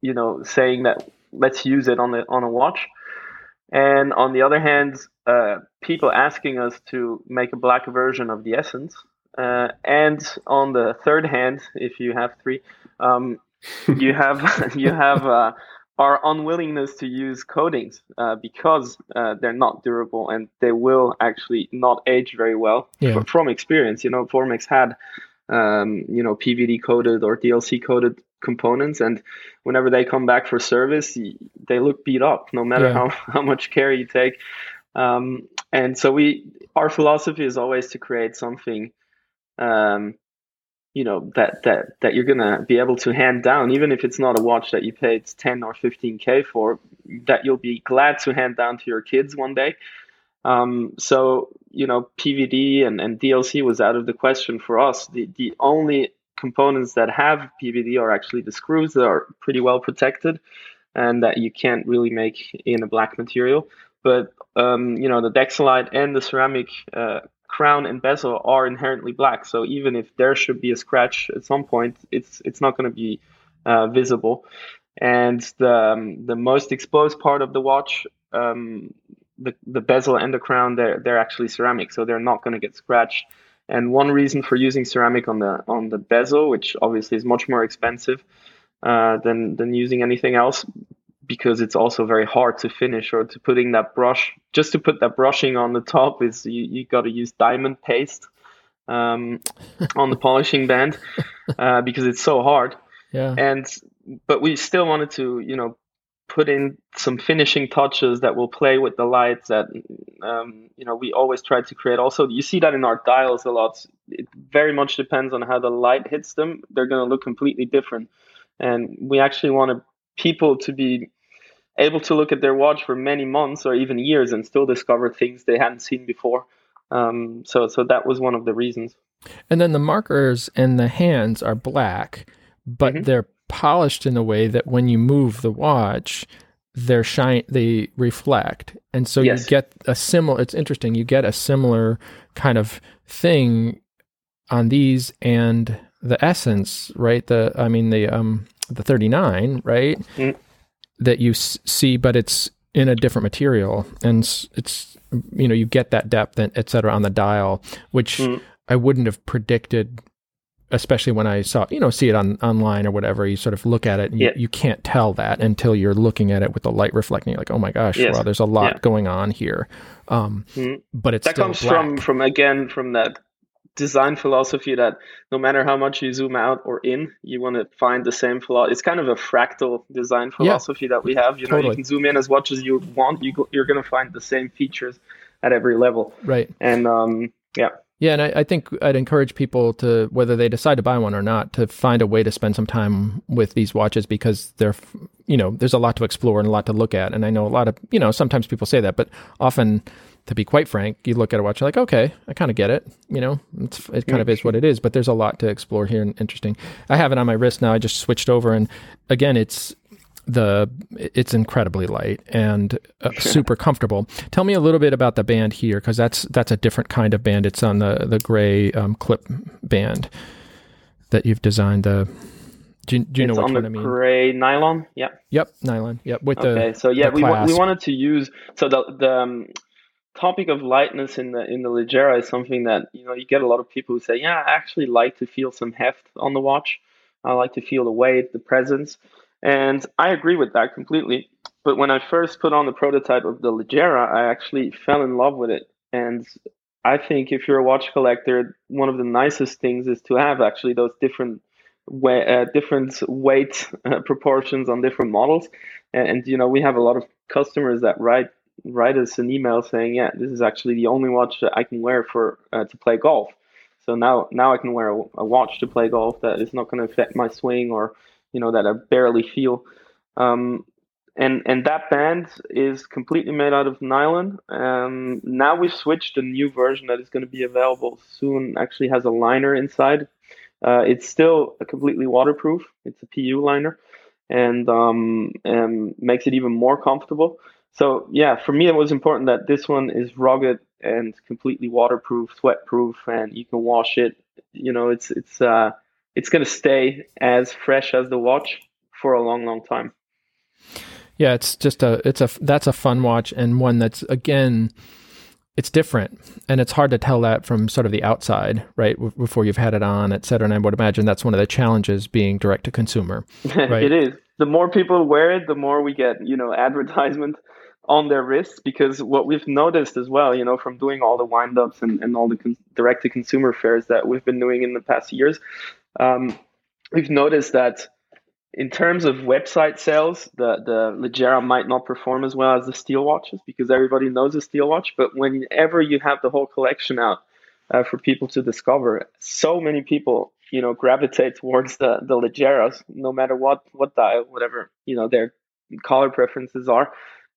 you know, saying that let's use it on the on a watch, and on the other hand, uh, people asking us to make a black version of the Essence, uh, and on the third hand, if you have three, um, you have you have. Uh, our unwillingness to use coatings uh, because uh, they're not durable and they will actually not age very well yeah. from experience. You know, Formex had um, you know, PVD coded or DLC coded components. And whenever they come back for service, they look beat up, no matter yeah. how, how much care you take. Um, and so we, our philosophy is always to create something, um, you know, that, that, that you're going to be able to hand down, even if it's not a watch that you paid 10 or 15K for, that you'll be glad to hand down to your kids one day. Um, so you know PVD and, and DLC was out of the question for us. The the only components that have PVD are actually the screws that are pretty well protected and that you can't really make in a black material. But um, you know the Dexilite and the ceramic uh, crown and bezel are inherently black. So even if there should be a scratch at some point, it's it's not going to be uh, visible. And the um, the most exposed part of the watch um, the, the bezel and the crown they're they're actually ceramic, so they're not going to get scratched. And one reason for using ceramic on the on the bezel, which obviously is much more expensive uh, than than using anything else, because it's also very hard to finish or to putting that brush. Just to put that brushing on the top is you you got to use diamond paste um, on the polishing band uh, because it's so hard. Yeah. And but we still wanted to you know put in some finishing touches that will play with the lights that um, you know we always try to create. Also you see that in our dials a lot. It very much depends on how the light hits them. They're going to look completely different. And we actually want people to be able to look at their watch for many months or even years and still discover things they hadn't seen before. Um, so so that was one of the reasons. And then the markers and the hands are black but mm-hmm. they're polished in a way that when you move the watch, they're shine they reflect and so yes. you get a similar it's interesting you get a similar kind of thing on these and the essence right the i mean the um the 39 right mm. that you s- see but it's in a different material and it's you know you get that depth and et cetera on the dial which mm. i wouldn't have predicted especially when I saw, you know, see it on online or whatever, you sort of look at it and Yeah. you, you can't tell that until you're looking at it with the light reflecting. You're like, oh my gosh, Yes. wow, there's a lot Yeah. going on here. Um, Mhm. but it's that comes black. from from again from that design philosophy that no matter how much you zoom out or in you want to find the same philosophy it's kind of a fractal design philosophy that we have you know Totally. you can zoom in as much as you want you go, you're going to find the same features at every level right. and um yeah Yeah, and I, I think I'd encourage people to, whether they decide to buy one or not, to find a way to spend some time with these watches because they're, you know, there's a lot to explore and a lot to look at. And I know a lot of, you know, sometimes people say that, but often, to be quite frank, you look at a watch, you're like, okay, I kind of get it. You know, it's, it kind of is what it is. But there's a lot to explore here and interesting. I have it on my wrist now. I just switched over, and again, it's the it's incredibly light and uh, super comfortable. Tell me a little bit about the band here because that's that's a different kind of band. It's on the the gray um, clip band that you've designed. The do you, do you know which on one I mean? gray nylon Yep. Yep, nylon. Yep, with okay the so yeah we, wa- we wanted to use so the the um, topic of lightness in the in the Leggera is something that you know you get a lot of people who say yeah I actually like to feel some heft on the watch I like to feel the weight the presence and I agree with that completely. But when I first put on the prototype of the Leggera I actually fell in love with it. And I think if you're a watch collector one of the nicest things is to have actually those different wa- uh, different weight uh, proportions on different models. And, and you know we have a lot of customers that write write us an email saying yeah this is actually the only watch that I can wear for uh, to play golf. So now now I can wear a, a watch to play golf that is not going to affect my swing or you know that I barely feel um, and and that band is completely made out of nylon. Um, now we've switched a new version that is going to be available soon. Actually, has a liner inside. Uh, it's still completely waterproof. It's a PU liner, and um, and makes it even more comfortable. So yeah, for me it was important that this one is rugged and completely waterproof, sweat-proof, and you can wash it. You know, it's it's uh, it's going to stay as fresh as the watch for a long, long time. Yeah, it's just a it's a that's a fun watch and one that's again it's different and it's hard to tell that from sort of the outside, right? W- before you've had it on, et cetera. And I would imagine that's one of the challenges being direct to consumer. Right. it is. The more people wear it, the more we get, you know, advertisement on their wrists. Because what we've noticed as well, you know, from doing all the windups and, and all the con- direct to consumer fairs that we've been doing in the past years, um, we've noticed that in terms of website sales, the the Leggera might not perform as well as the steel watches because everybody knows a steel watch. But whenever you have the whole collection out uh, for people to discover, so many people you know gravitate towards the the Leggeras, no matter what what dial, whatever you know their color preferences are.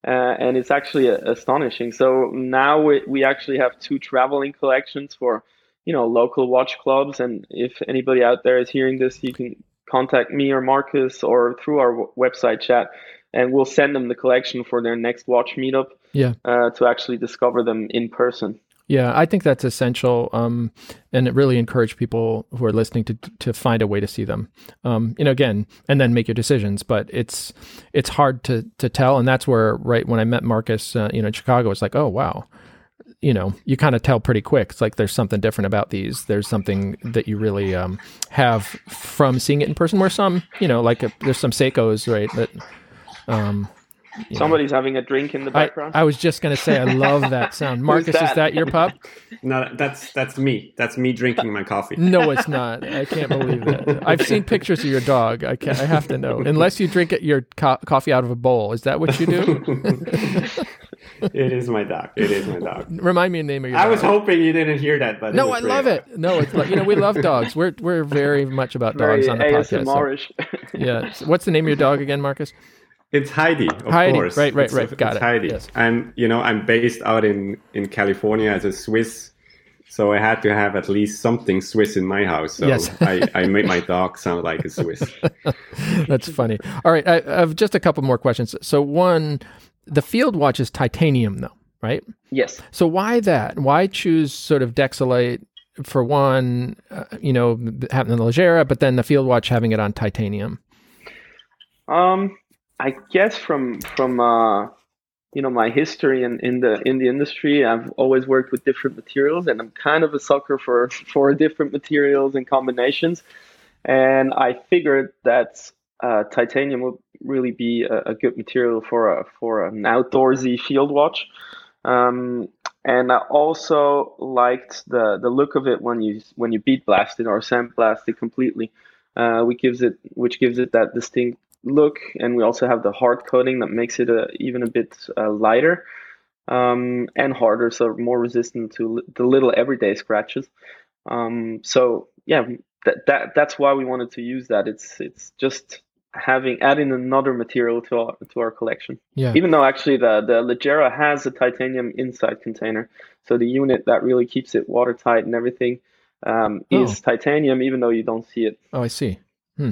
Uh, and it's actually uh, astonishing. So now we, we actually have two traveling collections for you know local watch clubs, and if anybody out there is hearing this, you can contact me or Marcus or through our w- website chat, and we'll send them the collection for their next watch meetup. Yeah. Uh, to actually discover them in person. Yeah, I think that's essential, um, and it really encourage people who are listening to to find a way to see them. Um, you know, again, and then make your decisions. But it's it's hard to to tell, and that's where right when I met Marcus, uh, you know, in Chicago, it's like, oh wow, you know, you kind of tell pretty quick. It's like there's something different about these. There's something that you really um, have from seeing it in person. Where some, you know, like uh there's some Seikos, right? That um, you know. Somebody's having a drink in the I, background. I was just gonna say, I love that sound. Marcus, is that? that your pup? No, that's that's me. That's me drinking my coffee. No, it's not. I can't believe that. I've seen pictures of your dog. I can't. I have to know. Unless you drink it, your co- coffee out of a bowl. Is that what you do? it is my dog. It is my dog. Remind me the name of your. I dog. was hoping you didn't hear that, but No, I love rare. it. No, it's like you know we love dogs. We're we're very much about Very dogs on the podcast. so- yeah. So what's the name of your dog again, Marcus? It's Heidi, of Heidi. course. Right, right, It's- right. Got it's it. Heidi. Yes. I'm, you know, I'm based out in in California as a Swiss, so I had to have at least something Swiss in my house. So Yes. I, I made my dog sound like a Swiss. That's funny. All right, I, I have just a couple more questions. So one, the field watch is titanium, though, right? yes. So why that? Why choose sort of Dexilite for one? Uh, you know, having the Leggera, but then the field watch having it on titanium. Um, I guess from from uh, you know my history in, in the in the industry i've always worked with different materials and i'm kind of a sucker for for different materials and combinations and i figured that uh, titanium would really be a, a, good material for a for an outdoorsy field watch um, and i also liked the the look of it when you when you bead blast it or sandblast it completely uh, which gives it which gives it that distinct look, and we also have the hard coating that makes it a, even a bit uh, lighter um, and harder, so more resistant to the little everyday scratches. Um, so yeah, that, that that's why we wanted to use that. It's it's just having adding another material to our to our collection. Yeah. Even though actually the the Leggera has a titanium inside container, so the unit that really keeps it watertight and everything um, oh. is titanium, even though you don't see it. Oh, I see. Hmm.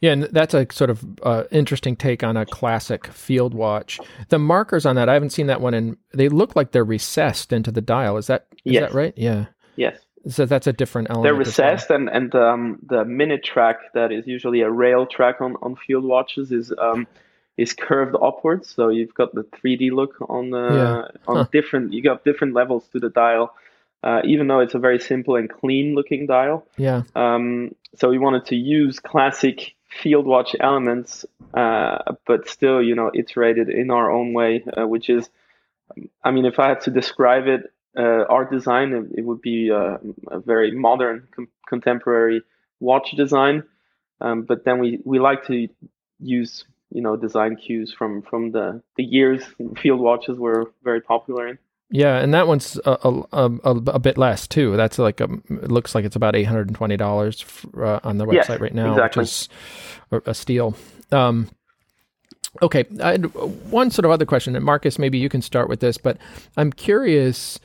Yeah, and that's a sort of uh, interesting take on a classic field watch. The markers on that, I haven't seen that one, and they look like they're recessed into the dial. Is that is yes. that right? Yeah. Yes. So that's a different element. They're recessed, well. and and um, the minute track that is usually a rail track on, on field watches is um, is curved upwards. So you've got the 3D look on the yeah. on huh. different. You got different levels to the dial uh, even though it's a very simple and clean looking dial. Yeah. Um, so we wanted to use classic field watch elements, uh, but still, you know, iterated in our own way, uh, which is, I mean, if I had to describe it, uh, our design, it, would be uh, a very modern, com- contemporary watch design. Um, but then we, we like to use, you know, design cues from, from the, the years field watches were very popular in. Yeah, and that one's a, a, a, a, bit less too. That's like a, it looks like it's about eight hundred and twenty dollars uh, on the website yes, right now, exactly. which is a steal. Um, okay, one sort of other question, and Marcus, maybe you can start with this, but I'm curious,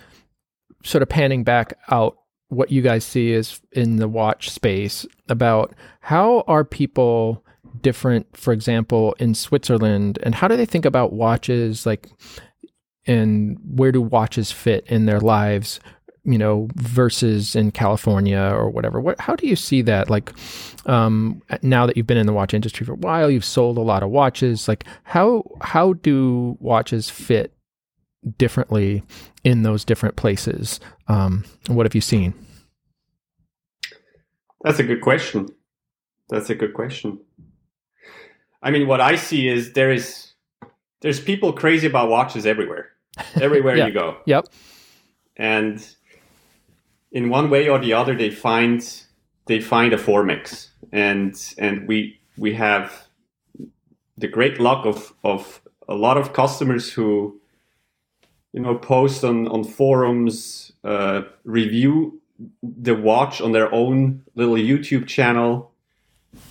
sort of panning back out, what you guys see is in the watch space about how are people different, for example, in Switzerland, and how do they think about watches like and where do watches fit in their lives you know versus in california or whatever? What how do you see that? Like um, now that you've been in the watch industry for a while you've sold a lot of watches like how how do watches fit differently in those different places um, what have you seen that's a good question that's a good question i mean what i see is there is there's people crazy about watches everywhere. Everywhere yeah. you go. Yep. And in one way or the other, they find they find a Formex, and and we we have the great luck of of a lot of customers who you know post on on forums, uh, review the watch on their own little YouTube channel,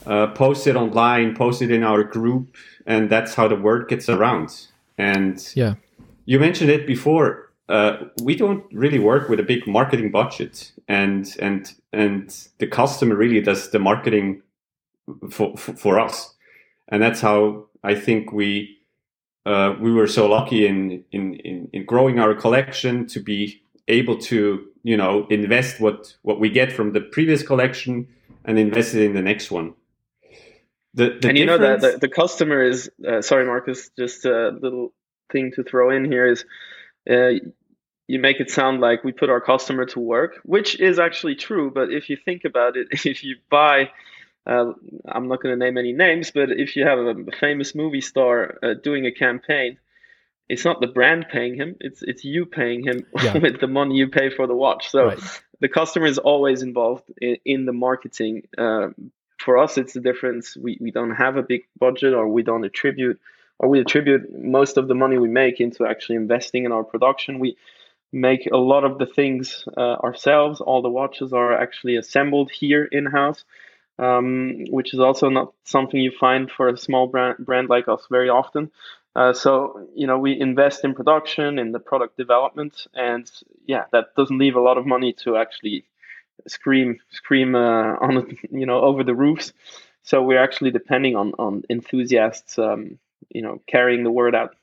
uh, post it online, post it in our group, and that's how the word gets around. And yeah, you mentioned it before. Uh, we don't really work with a big marketing budget, and and and the customer really does the marketing for for, for us, and that's how I think we uh, we were so lucky in, in in in growing our collection to be able to you know invest what what we get from the previous collection and invest it in the next one the, the and you know that the, the, customer is uh, sorry, Marcus. Just a little thing to throw in here is uh, you make it sound like we put our customer to work, which is actually true. But if you think about it, if you buy, uh, I'm not going to name any names, but if you have a famous movie star uh, doing a campaign, it's not the brand paying him; it's it's you paying him yeah. with the money you pay for the watch. So. Right. The customer is always involved in, in the marketing uh, for us, it's the difference. We, we don't have a big budget, or we don't attribute, or we attribute most of the money we make into actually investing in our production. We make a lot of the things uh, ourselves. All the watches are actually assembled here in house, um, which is also not something you find for a small brand, brand like us very often. Uh, so you know we invest in production in the product development and yeah that doesn't leave a lot of money to actually scream scream uh, on you know over the roofs. So we're actually depending on on enthusiasts, um, you know, carrying the word out.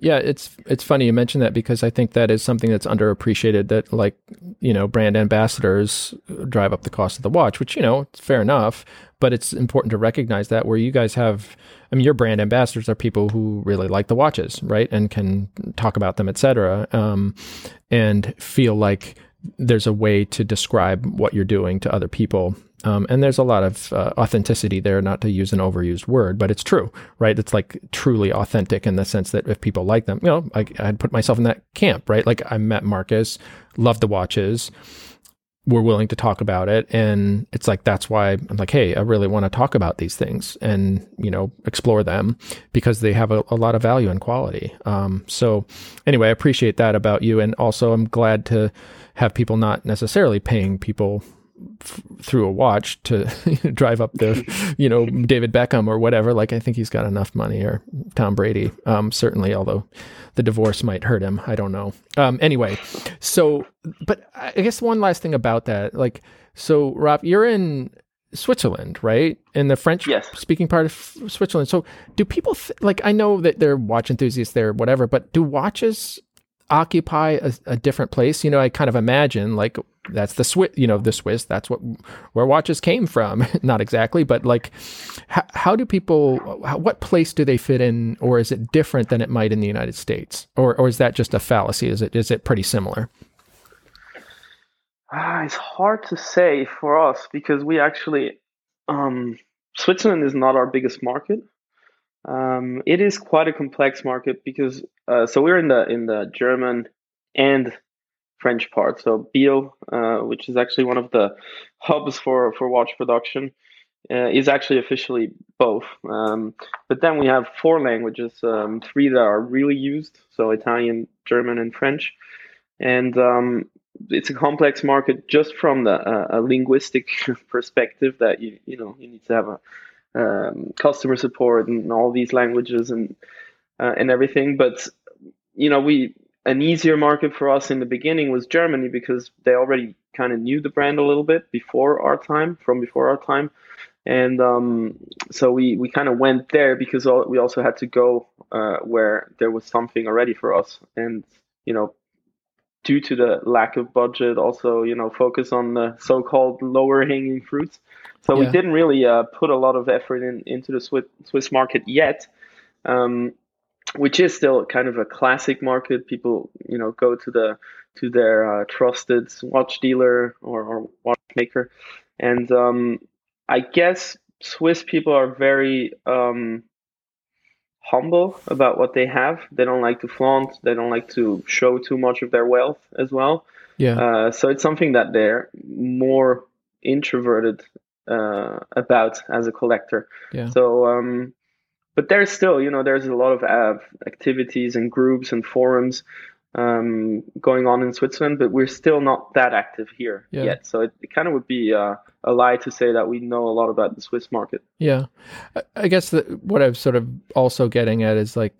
Yeah, it's it's funny you mentioned that because I think that is something that's underappreciated. That like you know, brand ambassadors drive up the cost of the watch, which you know, it's fair enough. But it's important to recognize that where you guys have, I mean, your brand ambassadors are people who really like the watches, right, and can talk about them, etc., um, and feel like there's a way to describe what you're doing to other people um, and there's a lot of uh, authenticity there, not to use an overused word, but it's true, right? It's like truly authentic in the sense that if people like them, you know, I, I'd put myself in that camp, right? Like I met Marcus, loved the watches, were willing to talk about it. And it's like, that's why I'm like, hey, I really want to talk about these things and, you know, explore them because they have a, a lot of value and quality. Um, so anyway, I appreciate that about you. And also, I'm glad to have people not necessarily paying people f- through a watch to drive up the, you know, David Beckham or whatever. Like I think he's got enough money or Tom Brady, um, certainly, although the divorce might hurt him. I don't know. Um, anyway, so, but I guess one last thing about that, like, so Rob, you're in Switzerland, right? In the French yes. speaking part of Switzerland. So do people th- like, I know that they're watch enthusiasts there, whatever, but do watches occupy a, a, different place. You know, I kind of imagine like that's the Swiss, you know, the Swiss, that's what, where watches came from. Not exactly, but like, how, how do people, how, what place do they fit in? Or is it different than it might in the United States? Or, or is that just a fallacy? Is it, is it pretty similar? Ah, it's hard to say for us because we actually, um, Switzerland is not our biggest market. Um, it is quite a complex market because uh, so we're in the in the German and French part. So Biel, uh, which is actually one of the hubs for for watch production, uh, is actually officially both. Um, but then we have four languages, um, three that are really used, so Italian, German, and French. And um, it's a complex market just from the uh, a linguistic perspective that you you know you need to have a um, customer support and all these languages and uh, and everything. But you know, we an easier market for us in the beginning was Germany because they already kind of knew the brand a little bit before our time, from before our time, and um, so we we kind of went there because we also had to go uh, where there was something already for us, and you know. Due to the lack of budget, also you know, focus on the so-called lower hanging fruits. So yeah. we didn't really uh, put a lot of effort in, into the Swiss, Swiss market yet, um, which is still kind of a classic market. People, you know, go to the to their uh, trusted watch dealer or, or watchmaker, and um, I guess Swiss people are very um, humble about what they have. They don't like to flaunt. They don't like to show too much of their wealth as well. Yeah. Uh, so it's something that they're more introverted uh, about as a collector. Yeah. So, um, but there's still, you know, there's a lot of uh, activities and groups and forums um, going on in Switzerland, but we're still not that active here yeah. yet. So it, it, kind of would be uh, a lie to say that we know a lot about the Swiss market. Yeah, I guess that what I'm sort of also getting at is like,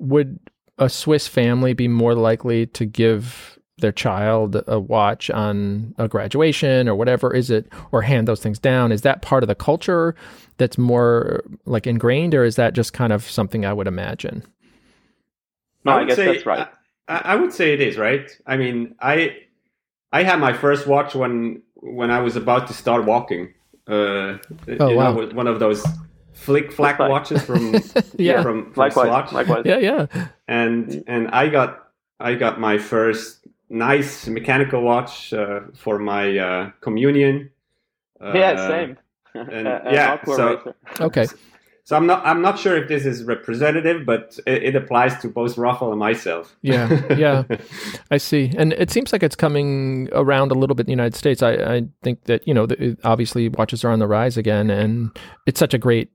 would a Swiss family be more likely to give their child a watch on a graduation or whatever? Is it or hand those things down? Is that part of the culture that's more like ingrained or is that just kind of something i would imagine? No i, I guess say, that's right. I, I, would say it is right? I mean i i had my first watch when when i was about to start walking. Uh oh, wow. Know, one of those Flik Flak. watches from yeah. from, from likewise, Swatch. likewise. Yeah yeah. And and i got i got my first nice mechanical watch uh, for my uh, communion. yeah, uh, same. And, yeah, so okay. So I'm not I'm not sure if this is representative, but it, it applies to both Raphael and myself. Yeah, yeah, I see. And it seems like it's coming around a little bit in the United States. I, I think that you know the, obviously watches are on the rise again, and it's such a great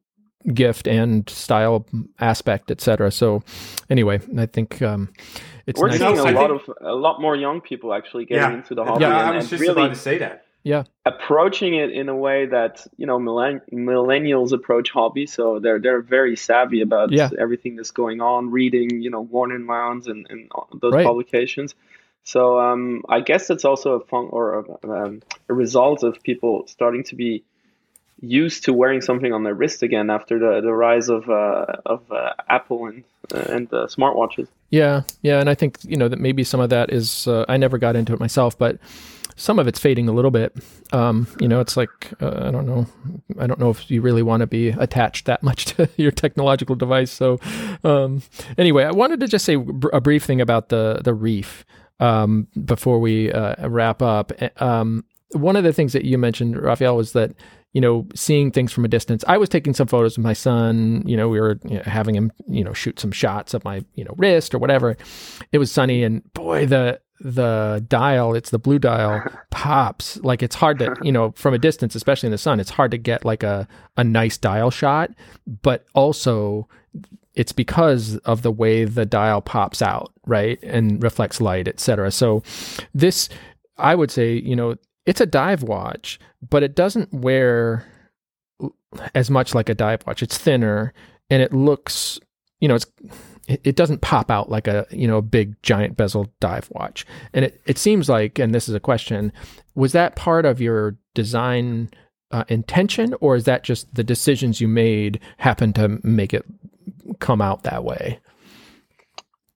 gift and style aspect, etc. So anyway, I think um, it's we're nice seeing a lot think, of a lot more young people actually getting yeah, into the hobby. Yeah, and, I was just really about to say that. Yeah, approaching it in a way that you know millenn- millennials approach hobby, so they're they're very savvy about yeah. everything that's going on, reading you know Worn and and and those right. publications. So um, I guess it's also a fun or a, um, a result of people starting to be used to wearing something on their wrist again after the, the rise of uh, of uh, Apple and uh, and the smartwatches. Yeah, yeah, and I think you know that maybe some of that is uh, I never got into it myself, but some of it's fading a little bit. Um, you know, it's like uh, I don't know, I don't know if you really want to be attached that much to your technological device. So, um, anyway, I wanted to just say a brief thing about the the reef um, before we uh, wrap up. Um, one of the things that you mentioned, Raphael, was that you know seeing things from a distance. I was taking some photos of my son. You know, we were you know, having him you know shoot some shots of my you know wrist or whatever. It was sunny, and boy, the the dial, it's the blue dial, pops. Like it's hard to, you know, from a distance, especially in the sun, it's hard to get like a, a nice dial shot. But also, it's because of the way the dial pops out, right? And reflects light, etc. So, this, I would say, you know, it's a dive watch, but it doesn't wear as much like a dive watch. It's thinner and it looks, you know, it's it, doesn't pop out like a you know a big giant bezel dive watch. And it it seems like, and this is a question, was that part of your design uh, intention, or is that just the decisions you made happen to make it come out that way?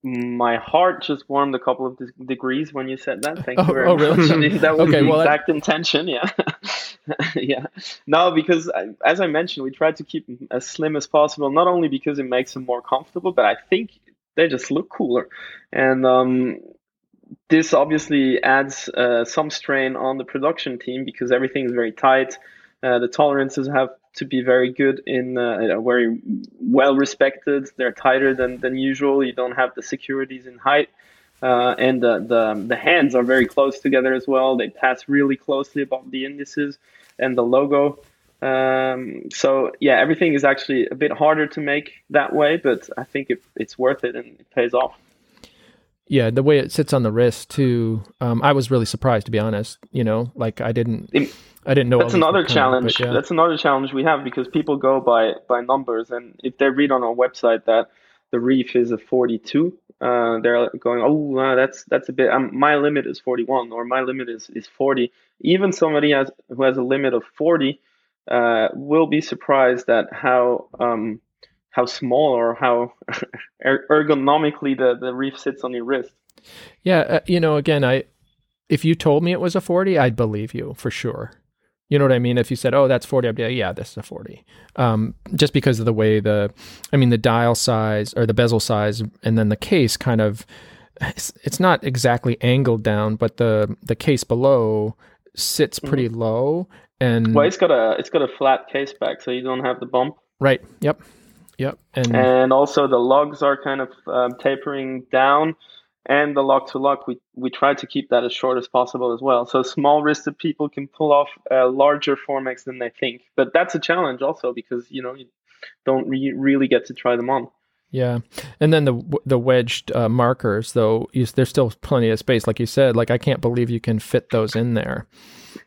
My heart just warmed a couple of de- degrees when you said that. Thank you oh, very oh, really? much. that was okay, the well, exact that... intention. Yeah, yeah. No, because I, as I mentioned, we tried to keep them as slim as possible. Not only because it makes them more comfortable, but I think they just look cooler. And um, this obviously adds uh, some strain on the production team because everything is very tight. Uh, the tolerances have to be very good in uh, very well respected. They're tighter than, than usual. You don't have the securities in height. Uh, and the, the, the hands are very close together as well. They pass really closely above the indices and the logo. Um, so yeah, everything is actually a bit harder to make that way, but I think it, it's worth it and it pays off. Yeah, the way it sits on the wrist too. Um, I was really surprised to be honest. You know, like I didn't. I didn't know. That's another challenge. yeah. That's another challenge we have because people go by by numbers, and if they read on our website that the reef is a 42, uh, they're going, oh, uh, that's that's a bit. Um, my limit is 41, or my limit is is 40. Even somebody has who has a limit of 40 uh, will be surprised at how um, how small or how er, ergonomically the the reef sits on your wrist. Yeah, uh, you know, again, I if you told me it was a 40, I'd believe you for sure. You know what I mean? If you said, "Oh, that's 40," I'd be like, "Yeah, this is a 40." Um, just because of the way the, I mean, the dial size or the bezel size, and then the case kind of, it's, it's not exactly angled down, but the the case below sits mm-hmm. pretty mm-hmm. low, and well, it's got a it's got a flat case back, so you don't have the bump. Right. Yep. Yep. And and also the lugs are kind of um, tapering down and the lock to lock, we, we try to keep that as short as possible as well. So small wristed people can pull off a larger Formex than they think. But that's a challenge also because, you know, you don't re- really get to try them on. Yeah, and then the the wedged uh, markers, though, you, there's still plenty of space, like you said. Like I can't believe you can fit those in there,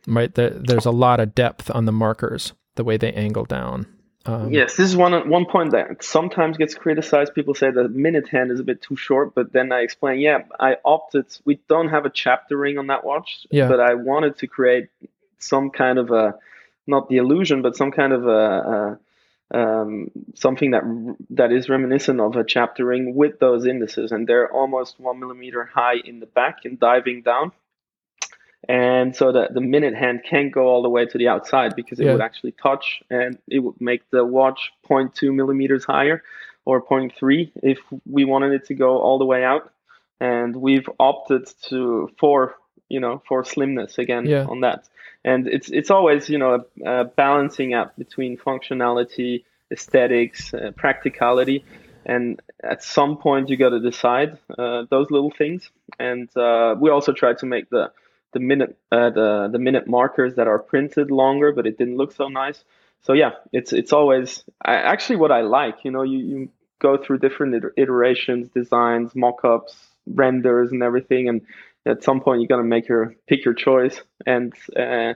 right? The, there's a lot of depth on the markers, the way they angle down. Um, yes, this is one one point that sometimes gets criticized. People say the minute hand is a bit too short, but then I explain, yeah, I opted. We don't have a chapter ring on that watch, yeah. but I wanted to create some kind of a, not the illusion, but some kind of a, a um, something that that is reminiscent of a chapter ring with those indices, and they're almost one millimeter high in the back and diving down and so that the minute hand can't go all the way to the outside because it yeah. would actually touch and it would make the watch 0.2 millimeters higher or 0.3 if we wanted it to go all the way out and we've opted to for you know for slimness again yeah. on that and it's it's always you know a, a balancing act between functionality aesthetics uh, practicality and at some point you got to decide uh, those little things and uh, we also try to make the the minute uh, the the minute markers that are printed longer, but it didn't look so nice. So yeah, it's it's always I, actually what I like. You know, you, you go through different iterations, designs, mock-ups, renders, and everything, and at some point you're gonna make your pick your choice. And uh,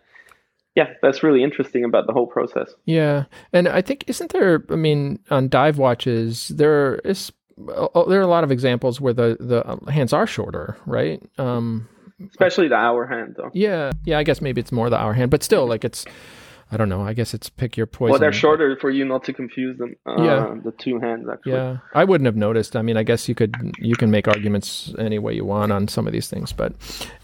yeah, that's really interesting about the whole process. Yeah, and I think isn't there? I mean, on dive watches, there is uh, there are a lot of examples where the the hands are shorter, right? Um, especially the hour hand though. Yeah, yeah. I guess maybe it's more the hour hand, but still, like it's. I don't know. I guess it's pick your poison. Well, they're shorter for you not to confuse them. Uh, Yeah. the two hands actually. Yeah, I wouldn't have noticed. I mean, I guess you could you can make arguments any way you want on some of these things, but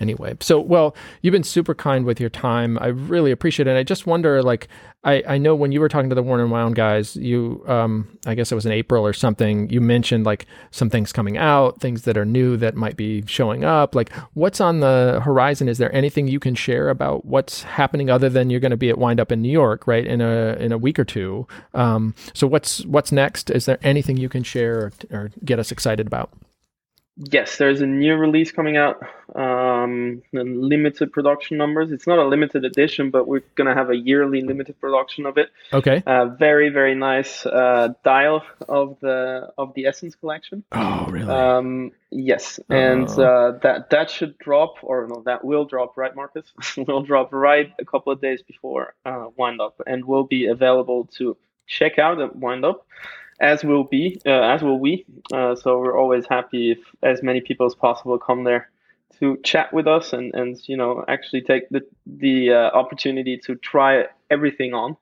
anyway. So, well, you've been super kind with your time. I really appreciate it. And I just wonder, like, I I know when you were talking to the Worn and Wound guys, you um I guess it was in April or something. You mentioned like some things coming out, things that are new that might be showing up. Like, what's on the horizon? Is there anything you can share about what's happening other than you're going to be at Wind Up in New York, right, in a in a week or two? Um, so what's what's next? Is there anything you can share or, or get us excited about? Yes, there's a new release coming out. Um, limited production numbers. It's not a limited edition, but we're gonna have a yearly limited production of it. Okay. Uh, very very nice uh, dial of the of the Essence collection. Oh, really? Um, yes, and Oh. uh, that that should drop, or no, that will drop, right, Marcus? will drop right a couple of days before uh, Wind Up, and will be available to check out at Wind Up, as will be, uh, as will we. Uh, so we're always happy if as many people as possible come there to chat with us and and you know actually take the the uh, opportunity to try everything on.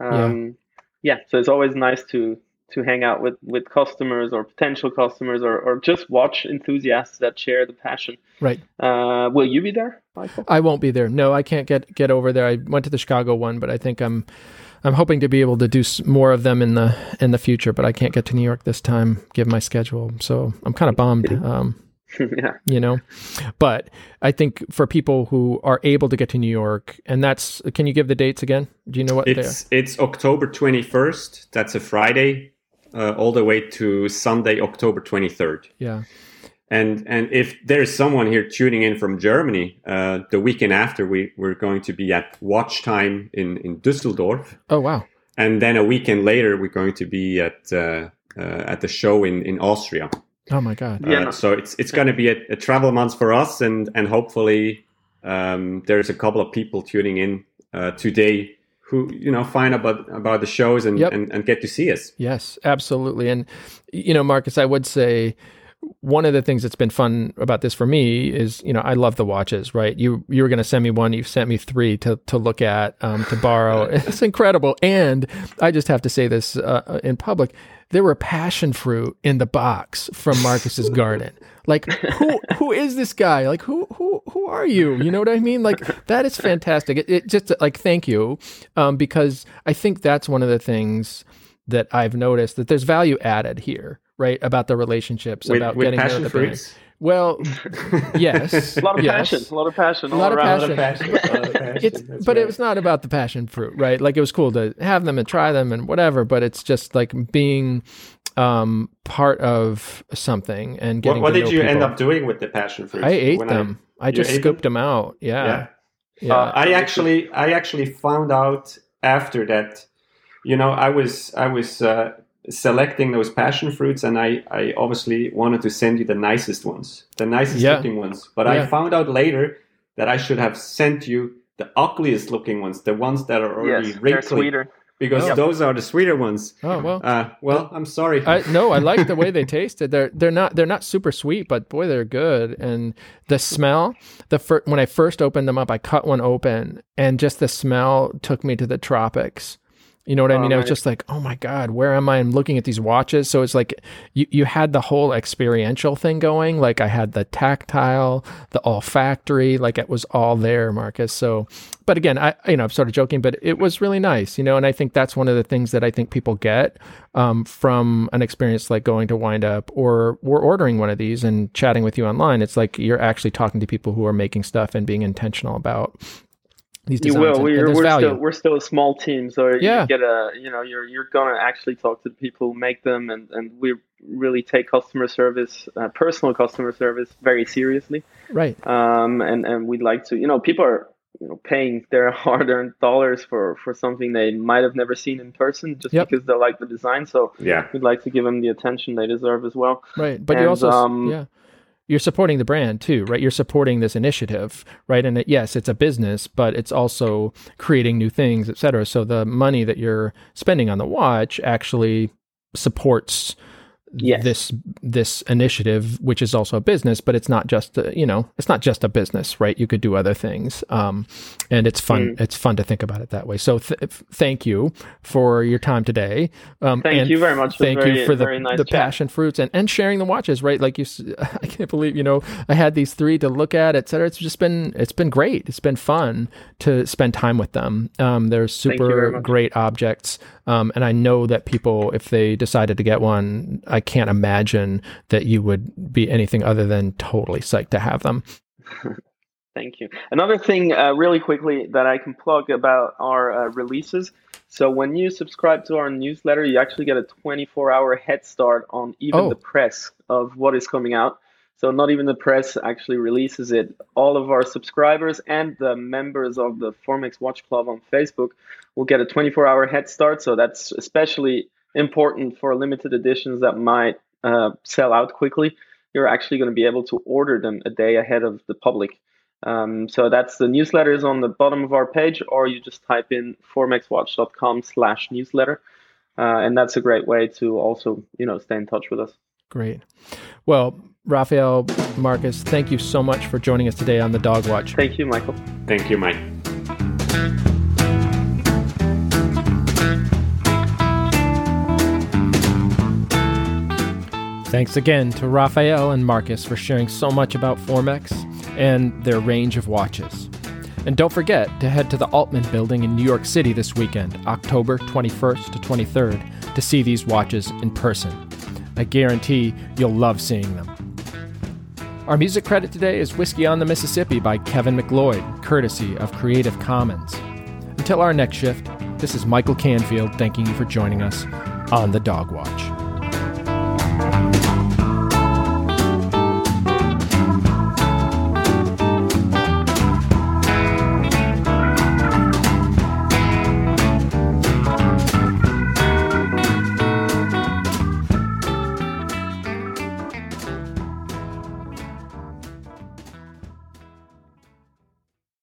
Um, yeah, so it's always nice to to hang out with with customers or potential customers or, or just watch enthusiasts that share the passion. right. Uh, will you be there, Michael? I won't be there. No, I can't get get over there. I went to the Chicago one, but I think I'm I'm hoping to be able to do more of them in the in the future. But I can't get to New York this time, given my schedule. So I'm kind of bummed. Um, yeah, you know but i think for people who are able to get to new york and that's can you give the dates again do you know what It's it's October 21st. That's a Friday, uh, all the way to Sunday, October 23rd. yeah And and if there's someone here tuning in from Germany, uh, the weekend after we we're going to be at Watch Time in in Düsseldorf, oh wow and then a weekend later we're going to be at uh, uh, at the show in in Austria. oh my god Yeah. Uh, so it's it's going to be a, a travel month for us, and and hopefully um, there's a couple of people tuning in uh, today who you know find about about the shows and, Yep. and and get to see us. Yes, absolutely. And you know, Marcus, I would say one of the things that's been fun about this for me is, you know, I love the watches, right? You you were going to send me one, you've sent me 3 to to look at, um to borrow. it's incredible. And I just have to say this uh, in public, there were passion fruit in the box from Marcus's garden. Like who who is this guy? Like who who who are you? You know what I mean? Like that is fantastic. It, it just like thank you um because I think that's one of the things that I've noticed that there's value added here, right? About the relationships, With, about with getting to know passion the brand. fruits, Well, yes, a lot of yes. passion, a lot of passion, A lot all of around. passion. It's, but it was not about the passion fruit, right? Like it was cool to have them and try them and whatever, but it's just like being um, part of something and What, getting. what to did know you end up doing with the passion fruit? I ate When them. I, you just ate scooped them, out. Yeah. Yeah, yeah. Uh, I actually, I actually found out after that. You know, I was, I was uh, selecting those passion fruits, and I, I obviously wanted to send you the nicest ones, the nicest Yeah. looking ones. But Yeah. I found out later that I should have sent you the ugliest looking ones, the ones that are already Yes, they're wrinkly, sweeter. because Oh. those are the sweeter ones. oh well. Uh, well, I'm sorry. I no, I like the way they tasted. They're they're not they're not super sweet, but boy, they're good. And the smell, the fir- when I first opened them up, I cut one open, and just the smell took me to the tropics. You know what I Oh, mean? I was just like, oh my god, where am I? I'm looking at these watches, so it's like you you had the whole experiential thing going. Like I had the tactile, the olfactory, like it was all there, Marcus. So, but again, I you know I'm sort of joking, but it was really nice, you know. And I think that's one of the things that I think people get um, from an experience like going to Wind Up or we're ordering one of these and chatting with you online. It's like you're actually talking to people who are making stuff and being intentional about these You will. and- and We're, there's we're value. still we're still a small team, so Yeah. you get a you know you're you're gonna actually talk to the people who make them, and and we really take customer service, uh, personal customer service, very seriously. right. Um, and and we'd like to you know people are you know paying their hard-earned dollars for for something they might have never seen in person just Yep. because they like the design. So yeah. we'd like to give them the attention they deserve as well. Right. But you also, um, yeah, you're supporting the brand too, right? You're supporting this initiative, right? And it, yes, it's a business, but it's also creating new things, et cetera. So the money that you're spending on the watch actually supports yes. this this initiative, which is also a business, but it's not just a, you know it's not just a business, right? You could do other things, um, and it's fun. Mm. It's fun to think about it that way. So th- thank you for your time today. Um, thank you very much. Thank very, you for the, nice the passion fruits and, and sharing the watches, right? Like you, I can't believe you know I had these three to look at, etc. It's just been it's been great. It's been fun to spend time with them. Um, they're super great objects. Um, and I know that people, if they decided to get one, I can't imagine that you would be anything other than totally psyched to have them. Thank you. Another thing, uh, really quickly, that I can plug about our uh, releases. So when you subscribe to our newsletter, you actually get a 24-hour head start on even oh. the press of what is coming out. So not even the press actually releases it. All of our subscribers and the members of the Formex Watch Club on Facebook will get a 24-hour head start. So that's especially important for limited editions that might uh, sell out quickly. You're actually going to be able to order them a day ahead of the public. Um, so that's the newsletter is on the bottom of our page, or you just type in formexwatch.com slash newsletter. Uh, and that's a great way to also, you know, stay in touch with us. Great. Well, Raphael, Marcus, thank you so much for joining us today on the Dog Watch. Thank you, Michael. Thank you, Mike. Thanks again to Raphael and Marcus for sharing so much about Formex and their range of watches. And don't forget to head to the Altman building in New York City this weekend, October 21st to 23rd, to see these watches in person. I guarantee you'll love seeing them. Our music credit today is Whiskey on the Mississippi by Kevin MacLeod, courtesy of Creative Commons. Until our next shift, this is Michael Canfield thanking you for joining us on The Dog Watch.